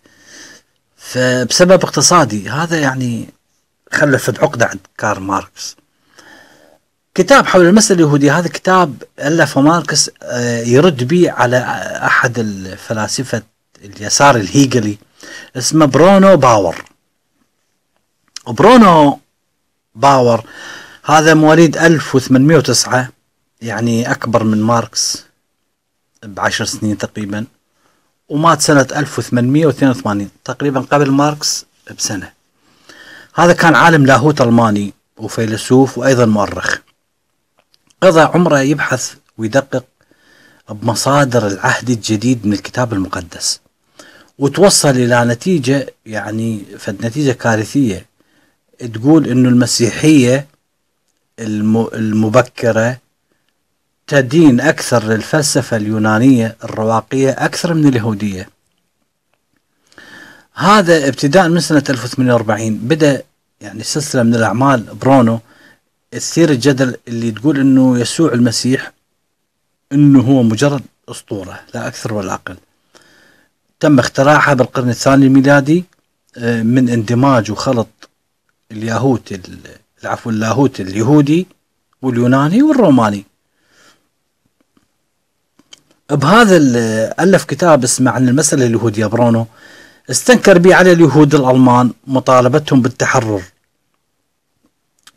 فبسبب اقتصادي هذا يعني خلفت عقدة عند كارل ماركس. كتاب حول المسألة اليهودية هذا كتاب ألفه ماركس آه، يرد به على أحد الفلاسفة اليسار الهيجلي اسمه برونو باور. برونو باور هذا مواليد 1809 يعني أكبر من ماركس بعشر سنين تقريبا ومات سنة 1882 تقريبا قبل ماركس بسنة. هذا كان عالم لاهوت ألماني وفيلسوف وأيضا مؤرخ. قضى عمره يبحث ويدقق بمصادر العهد الجديد من الكتاب المقدس. وتوصل إلى نتيجة يعني فد نتيجة كارثية. تقول أنه المسيحية المبكرة تدين أكثر للفلسفة اليونانية الرواقية أكثر من اليهودية. هذا ابتداء من سنة 1048 بدأ يعني سلسلة من الأعمال برونو تثير الجدل اللي تقول أنه يسوع المسيح أنه هو مجرد أسطورة لا أكثر ولا أقل. تم اختراعها بالقرن الثاني الميلادي آه، من اندماج وخلط اليهوت العفو اللاهوت اليهودي واليوناني والروماني. بهذا ألف كتاب اسمه عن المسألة اليهودية برونو استنكر به على اليهود الألمان مطالبتهم بالتحرر.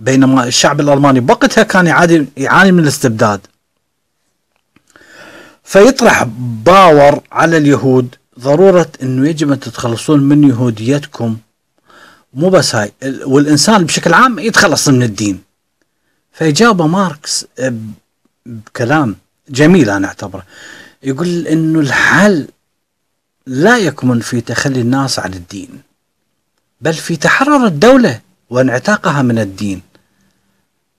بينما الشعب الألماني. بوقتها كان يعاني, يعاني من الاستبداد. فيطرح باور على اليهود. ضرورة أنه يجب أن تتخلصون من يهوديتكم. مو بس هاي. والإنسان بشكل عام يتخلص من الدين. فإجابة ماركس بكلام جميل أنا أعتبره. يقول أنه الحل لا يكمن في تخلي الناس عن الدين بل في تحرر الدولة وانعتاقها من الدين.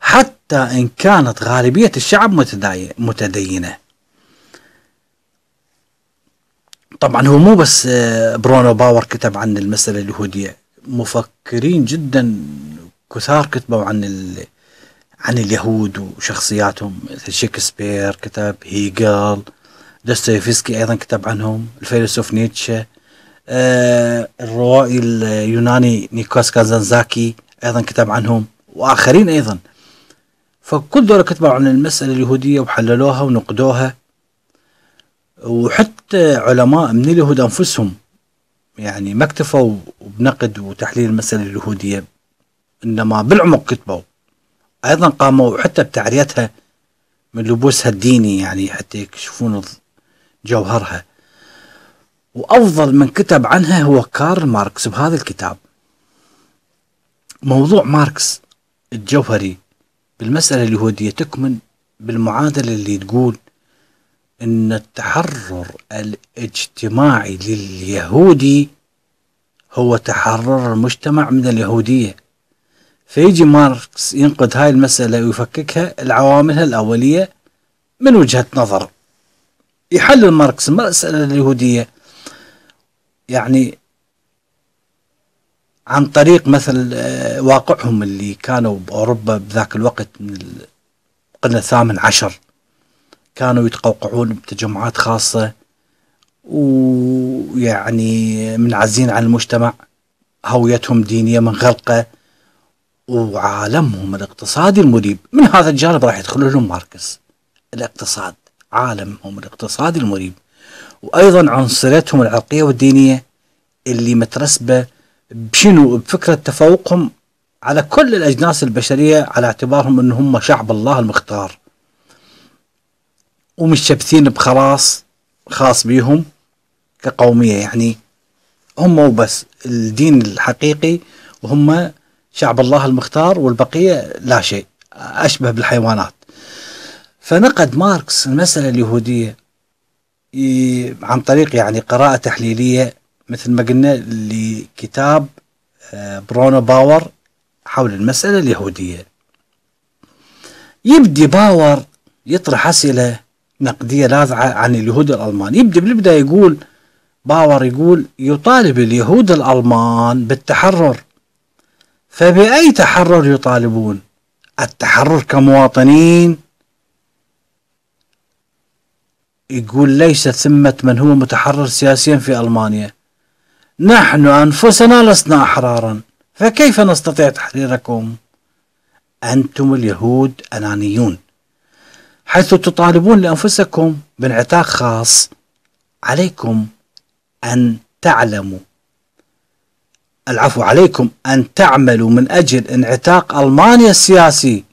حتى إن كانت غالبية الشعب متدينة. طبعا هو مو بس آه، برونو باور كتب عن المسألة اليهودية. مفكرين جدا كثار كتبوا عن عن اليهود وشخصياتهم. مثل شكسبير كتب هيجل دوستويفسكي أيضا كتب عنهم الفيلسوف نيتشه آه الروائي اليوناني نيكوس كازانزاكي أيضا كتب عنهم وآخرين أيضا. فكل دول كتبوا عن المسألة اليهودية وحللوها ونقدوها وحتى علماء من اليهود أنفسهم يعني ما اكتفوا بنقد وتحليل المسألة اليهودية إنما بالعمق كتبوا. أيضا قاموا حتى بتعريتها من لبوسها الديني يعني حتى يكشفون جوهرها. وأفضل من كتب عنها هو كارل ماركس بهذا الكتاب. موضوع ماركس الجوهري بالمسألة اليهودية تكمن بالمعادلة اللي تقول إن التحرر الاجتماعي لليهودي هو تحرر المجتمع من اليهودية. فيجي ماركس ينقد هاي المسألة ويفككها لعواملها الأولية من وجهة نظر. يحلل ماركس المسألة اليهودية. يعني عن طريق مثل آه، واقعهم اللي كانوا بأوروبا بذاك الوقت من القرن الثامن عشر. كانوا يتقوقعون بتجمعات خاصة ويعني منعزين عن المجتمع هويتهم دينية منغلقة وعالمهم الاقتصادي المريب من هذا الجانب راح يدخل لهم ماركس. الاقتصاد عالمهم الاقتصادي المريب وأيضا عنصريتهم العرقية والدينية اللي مترسبة بشنو بفكرة تفوقهم على كل الأجناس البشرية على اعتبارهم أنهم شعب الله المختار. ومتشبثين بخلاص خاص بيهم كقومية. يعني هم وبس الدين الحقيقي وهم شعب الله المختار والبقية لا شيء أشبه بالحيوانات. فنقد ماركس المسألة اليهودية عن طريق يعني قراءة تحليلية مثل ما قلنا لكتاب آه، برونو باور حول المسألة اليهودية. يبدي باور يطرح أسئلة نقدية لاذعة عن اليهود الألمان. يبدأ بالبداية يقول باور يقول يطالب اليهود الألمان بالتحرر. فبأي تحرر يطالبون؟ التحرر كمواطنين. يقول ليس ثمة من هو متحرر سياسيا في ألمانيا. نحن أنفسنا لسنا أحرارا فكيف نستطيع تحريركم؟ أنتم اليهود أنانيون حيث تطالبون لأنفسكم بانعتاق خاص. عليكم أن تعلموا. العفو عليكم أن تعملوا من أجل انعتاق ألمانيا السياسي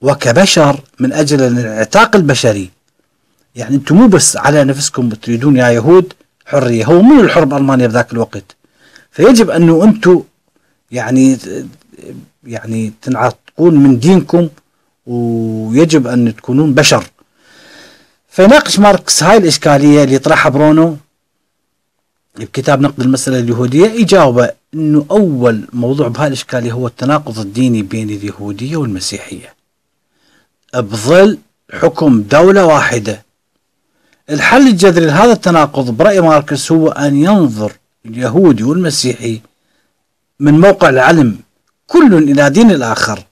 وكبشر من أجل الانعتاق البشري. يعني أنتم مو بس على نفسكم تريدون يا يهود حرية. هو من الحر بألمانيا بذاك الوقت. فيجب أنه أنتم يعني يعني تنعتقون من دينكم ويجب أن تكونون بشر. فيناقش ماركس هاي الإشكالية اللي طرحها برونو بكتاب نقد المسألة اليهودية. يجاوب أنه أول موضوع بهاي الإشكالية هو التناقض الديني بين اليهودية والمسيحية. بظل حكم دولة واحدة. الحل الجذري لهذا التناقض برأي ماركس هو أن ينظر اليهودي والمسيحي من موقع العلم كل إلى دين الآخر.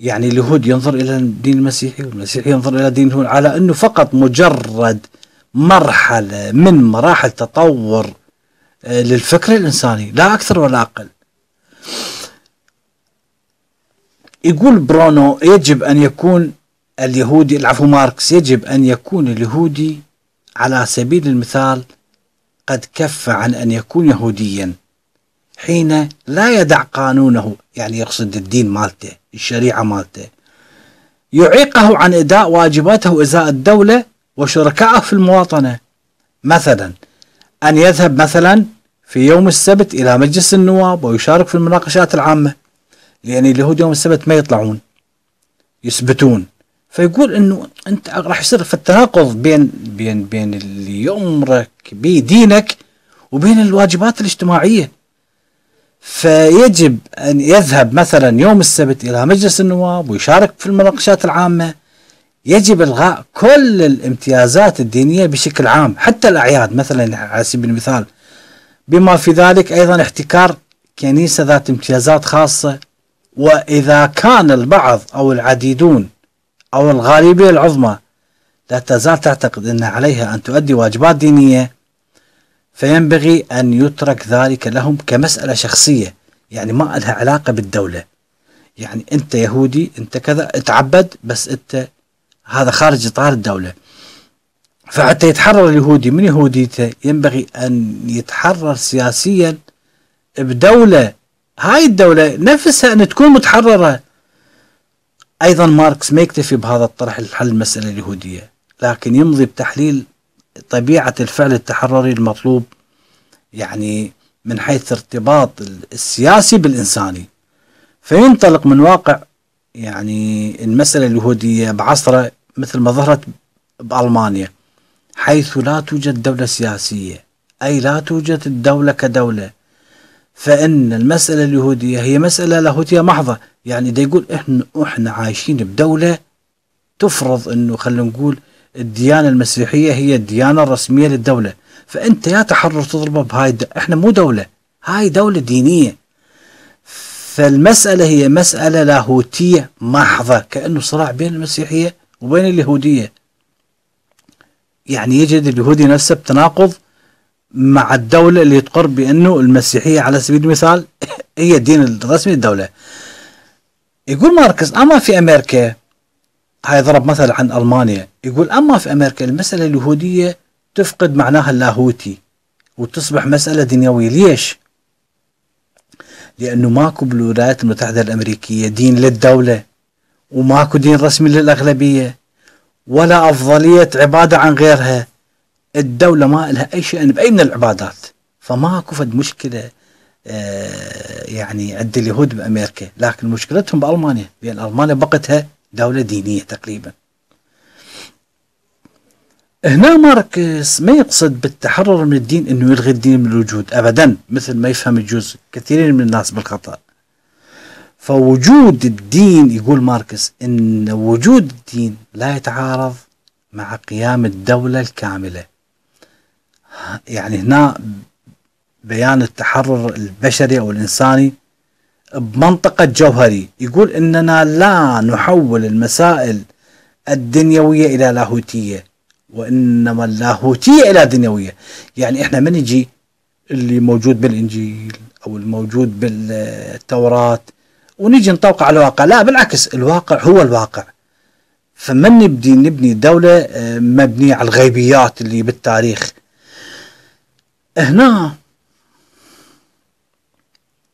يعني اليهود ينظر إلى الدين المسيحي والمسيحي ينظر إلى دينه على أنه فقط مجرد مرحلة من مراحل تطور آه، للفكر الإنساني لا أكثر ولا أقل. يقول برونو يجب أن يكون اليهودي العفو ماركس يجب أن يكون اليهودي على سبيل المثال قد كف عن أن يكون يهوديا حين لا يدع قانونه يعني يقصد الدين مالته الشريعة مالته. يعيقه عن إداء واجباته إزاء الدولة وشركائه في المواطنة. مثلا أن يذهب مثلا في يوم السبت إلى مجلس النواب ويشارك في المناقشات العامة لأن اليهود يوم السبت ما يطلعون يثبتون. فيقول إنه أنت راح يصير في التناقض بين بين بين اللي يؤمرك به دينك وبين الواجبات الاجتماعية. فيجب أن يذهب مثلا يوم السبت إلى مجلس النواب ويشارك في المناقشات العامة. يجب إلغاء كل الامتيازات الدينية بشكل عام حتى الأعياد. مثلا على سبيل المثال بما في ذلك أيضا احتكار كنيسة ذات امتيازات خاصة. وإذا كان البعض أو العديدون أو الغالبية العظمى لا تزال تعتقد أن عليها أن تؤدي واجبات دينية فينبغي أن يترك ذلك لهم كمسألة شخصية يعني ما لها علاقة بالدولة. يعني أنت يهودي أنت كذا اتعبد بس أنت هذا خارج إطار الدولة. فحتى يتحرر اليهودي من يهوديته ينبغي أن يتحرر سياسيا بدولة. هاي الدولة نفسها أن تكون متحررة. أيضا ماركس ما يكتفي بهذا الطرح لحل المسألة اليهودية لكن يمضي بتحليل طبيعة الفعل التحرري المطلوب يعني من حيث ارتباط السياسي بالإنساني. فينطلق من واقع يعني المسألة اليهودية بعصرة مثل ما ظهرت بألمانيا حيث لا توجد دولة سياسية أي لا توجد الدولة كدولة. فإن المسألة اليهودية هي مسألة لاهوتية محضة. يعني دا يقول إحنا إحنا عايشين بدولة تفرض إنه خلينا نقول الديانة المسيحية هي الديانة الرسمية للدولة. فأنت يا تحرر تضربه بهاي الد... إحنا مو دولة. هاي دولة دينية. فالمسألة هي مسألة لاهوتية محضة كأنه صراع بين المسيحية وبين اليهودية. يعني يجد اليهودي نفسه بتناقض مع الدولة اللي تقر بأنه المسيحية على سبيل المثال هي الدين الرسمي للدولة. يقول ماركس أما في أمريكا هاي ضرب مثل عن ألمانيا يقول أما في أمريكا المسألة اليهودية تفقد معناها اللاهوتي وتصبح مسألة دنيوية. ليش؟ لأنه ماكو بالولايات المتحدة الأمريكية دين للدولة وماكو دين رسمي للأغلبية ولا أفضلية عبادة عن غيرها. الدولة ما لها أي شيء بأي من العبادات فماكو فد مشكلة. يعني عند اليهود بأمريكا. لكن مشكلتهم بألمانيا لأن ألمانيا بقتها دولة دينية تقريبا. هنا ماركس ما يقصد بالتحرر من الدين إنه يلغي الدين من الوجود. ابدا مثل ما يفهم الجزء كثيرين من الناس بالخطأ. فوجود الدين يقول ماركس إن وجود الدين لا يتعارض مع قيام الدولة الكاملة. يعني هنا بيان التحرر البشري أو الإنساني بمنطقة جوهري. يقول إننا لا نحول المسائل الدنيوية إلى لاهوتية وإنما اللاهوتية إلى دنيوية. يعني إحنا ما نجي اللي موجود بالإنجيل أو الموجود بالتوراة ونجي نطوق على الواقع. لا بالعكس الواقع هو الواقع. فمن نبدي نبني دولة آه، مبنية على الغيبيات اللي بالتاريخ. هنا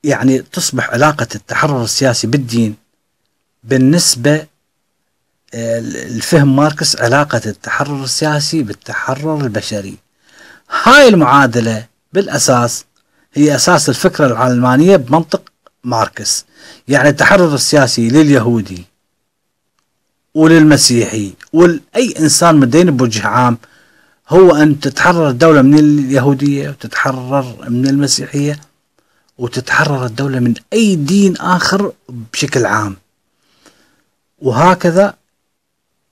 يعني تصبح علاقة التحرر السياسي بالدين بالنسبة الفهم ماركس علاقة التحرر السياسي بالتحرر البشري. هاي المعادلة بالأساس هي أساس الفكرة العلمانية بمنطق ماركس. يعني التحرر السياسي لليهودي وللمسيحي ولأي إنسان مدين بوجه عام هو أن تتحرر الدولة من اليهودية وتتحرر من المسيحية. وتتحرر الدولة من أي دين آخر بشكل عام. وهكذا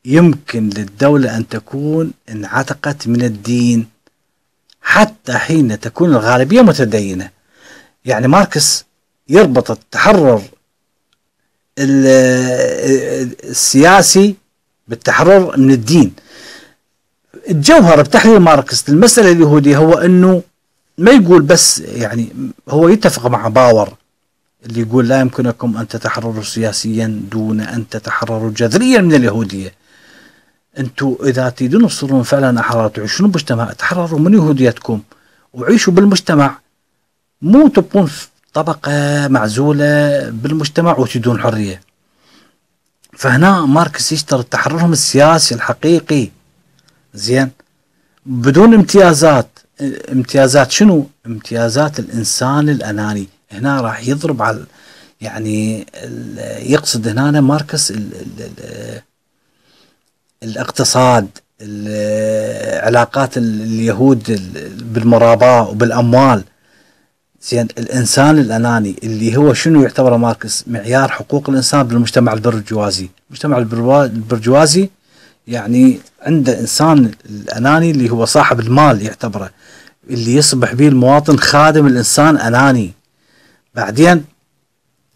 يمكن للدولة أن تكون انعتقت من الدين حتى حين تكون الغالبية متدينة. يعني ماركس يربط التحرر السياسي بالتحرر من الدين. الجوهر بتحليل ماركس للمسألة اليهودية هو أنه ما يقول بس يعني هو يتفق مع باور اللي يقول لا يمكنكم أن تتحرروا سياسيا دون أن تتحرروا جذريا من اليهودية. أنتم إذا تريدون تصيرون فعلا أحرار تعيشون بمجتمع تحرروا من يهوديتكم وعيشوا بالمجتمع. مو تبقون في طبقة معزولة بالمجتمع وتريدون حرية. فهنا ماركس يشترط تحررهم السياسي الحقيقي. زين؟ بدون امتيازات. امتيازات شنو؟ امتيازات الإنسان الأناني. هنا راح يضرب على يعني يقصد هنا ماركس ال ال الاقتصاد علاقات اليهود بالمراباة وبالأموال. زين الإنسان الأناني اللي هو شنو يعتبره ماركس معيار حقوق الإنسان بالمجتمع البرجوازي. المجتمع البرجوازي يعني عنده إنسان الأناني اللي هو صاحب المال يعتبره اللي يصبح به المواطن خادم الإنسان أناني. بعدين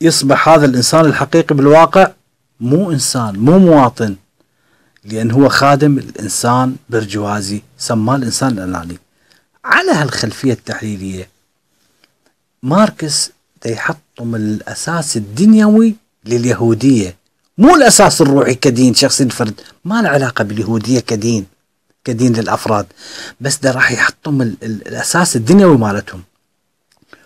يصبح هذا الإنسان الحقيقي بالواقع مو إنسان مو مواطن لأن هو خادم الإنسان برجوازي سماه الإنسان الأناني. على هالخلفية التحليلية ماركس يحطم الأساس الدنيوي لليهودية. مو الأساس الروحي كدين شخصي الفرد ما له علاقة باليهودية كدين كدين للأفراد. بس ده راح يحطم الأساس الدنيوي مالتهم.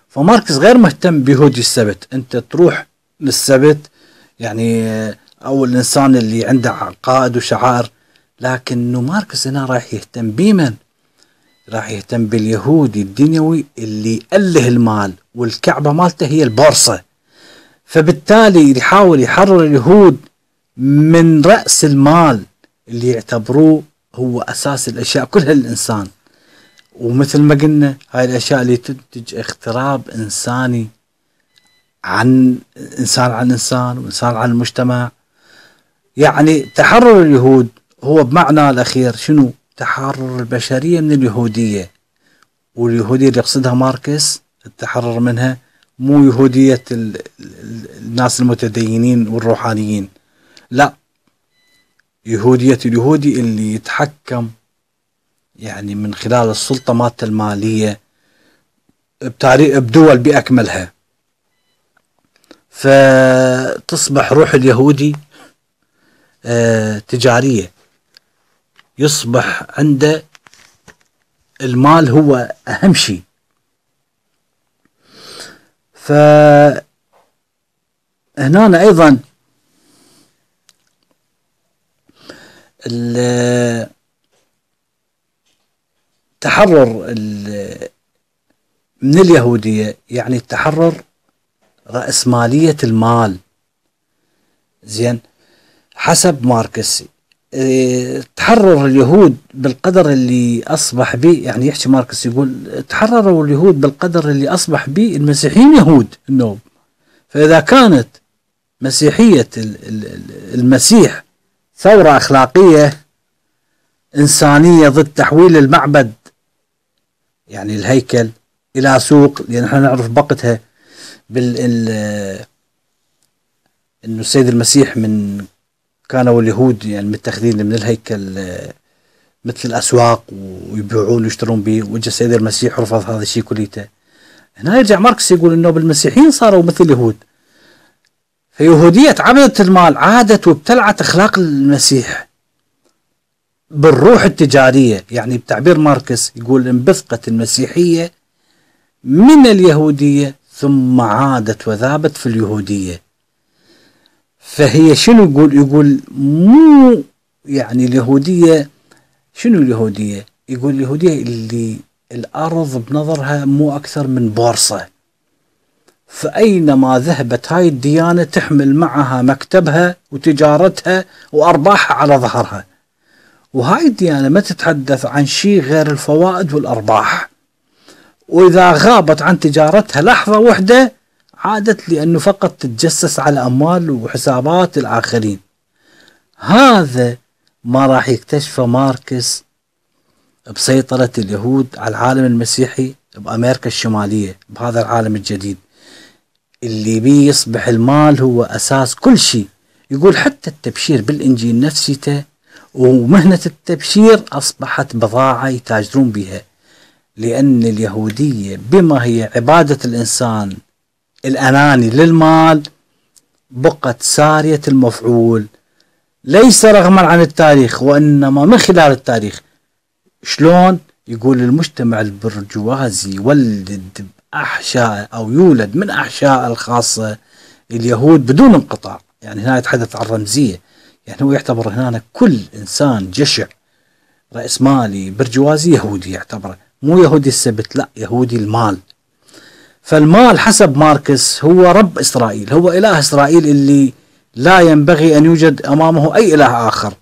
فماركس غير مهتم بيهودي السبت. أنت تروح للسبت يعني أو الإنسان اللي عنده عقائد وشعائر. لكنه ماركس هنا راح يهتم بمن؟ راح يهتم باليهودي الدنيوي اللي أله المال والكعبة مالته هي البورصة. فبالتالي يحاول يحرر اليهود من رأس المال اللي يعتبروه هو أساس الأشياء كلها للإنسان. ومثل ما قلنا هاي الأشياء اللي تنتج اغتراب إنساني عن إنسان عن إنسان وإنسان عن المجتمع. يعني تحرر اليهود هو بمعنى الأخير شنو؟ تحرر البشرية من اليهودية. واليهودية اللي يقصدها ماركس التحرر منها مو يهودية الناس المتدينين والروحانيين. لا يهودية اليهودي اللي يتحكم يعني من خلال السلطة مالته المالية بدول بأكملها. فتصبح روح اليهودي آه، تجارية. يصبح عنده المال هو أهم شيء. فهنا أيضا التحرر من اليهودية يعني التحرر رأسمالية المال. زين حسب ماركس إيه، تحرر اليهود بالقدر اللي أصبح به يعني يحكي ماركس يقول تحرروا اليهود بالقدر اللي أصبح به المسيحيين يهود النوب فإذا كانت مسيحية المسيح ثورة أخلاقية إنسانية ضد تحويل المعبد يعني الهيكل إلى سوق لأن إحنا نعرف بقتها بال إنه السيد المسيح من كانوا اليهود يعني متخذين من الهيكل مثل الأسواق ويبيعون ويشترون به وجا السيد المسيح رفض هذا الشيء كليته. هنا يرجع ماركس يقول إنه بالمسيحيين صاروا مثل اليهود. فيهودية عبدة المال عادت وابتلعت أخلاق المسيح بالروح التجارية. يعني بتعبير ماركس يقول انبثقت المسيحية من اليهودية ثم عادت وذابت في اليهودية. فهي شنو يقول؟ يقول مو يعني اليهودية شنو اليهودية؟ يقول اليهودية اللي الأرض بنظرها مو أكثر من بورصة. فأينما ذهبت هاي الديانة تحمل معها مكتبها وتجارتها وأرباحها على ظهرها. وهاي الديانة ما تتحدث عن شيء غير الفوائد والأرباح. وإذا غابت عن تجارتها لحظة واحدة عادت لأنه فقط تتجسس على أموال وحسابات الآخرين. هذا ما راح يكتشفه ماركس بسيطرة اليهود على العالم المسيحي بأمريكا الشمالية بهذا العالم الجديد. اللي بيه يصبح المال هو أساس كل شيء. يقول حتى التبشير بالإنجيل نفسيته ومهنة التبشير أصبحت بضاعة يتاجرون بها لأن اليهودية بما هي عبادة الإنسان الأناني للمال بقت سارية المفعول. ليس رغما عن التاريخ وإنما من خلال التاريخ. شلون يقول المجتمع البرجوازي يولد بأحشاء أو يولد من أحشاء الخاصة اليهود بدون انقطاع. يعني هنا يتحدث عن رمزية. يعني هو يعتبر هنا كل إنسان جشع. رأس مالي برجوازي يهودي يعتبره. مو يهودي السبت لا يهودي المال. فالمال حسب ماركس هو رب إسرائيل هو إله إسرائيل اللي لا ينبغي أن يوجد أمامه أي إله آخر.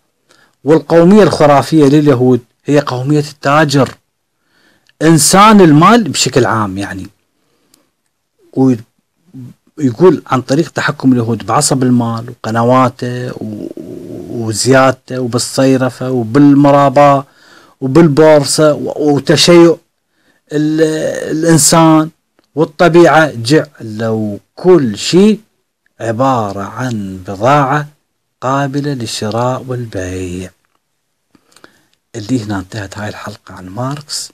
والقومية الخرافية لليهود هي قومية التاجر. إنسان المال بشكل عام يعني. ويقول عن طريق تحكم اليهود بعصب المال وقنواته وزيادته وبالصيرفة وبالمراباة وبالبورصة وتشيع الإنسان. والطبيعة جعلوا كل شيء عبارة عن بضاعة قابلة للشراء والبيع. اللي هنا انتهت هاي الحلقة عن ماركس.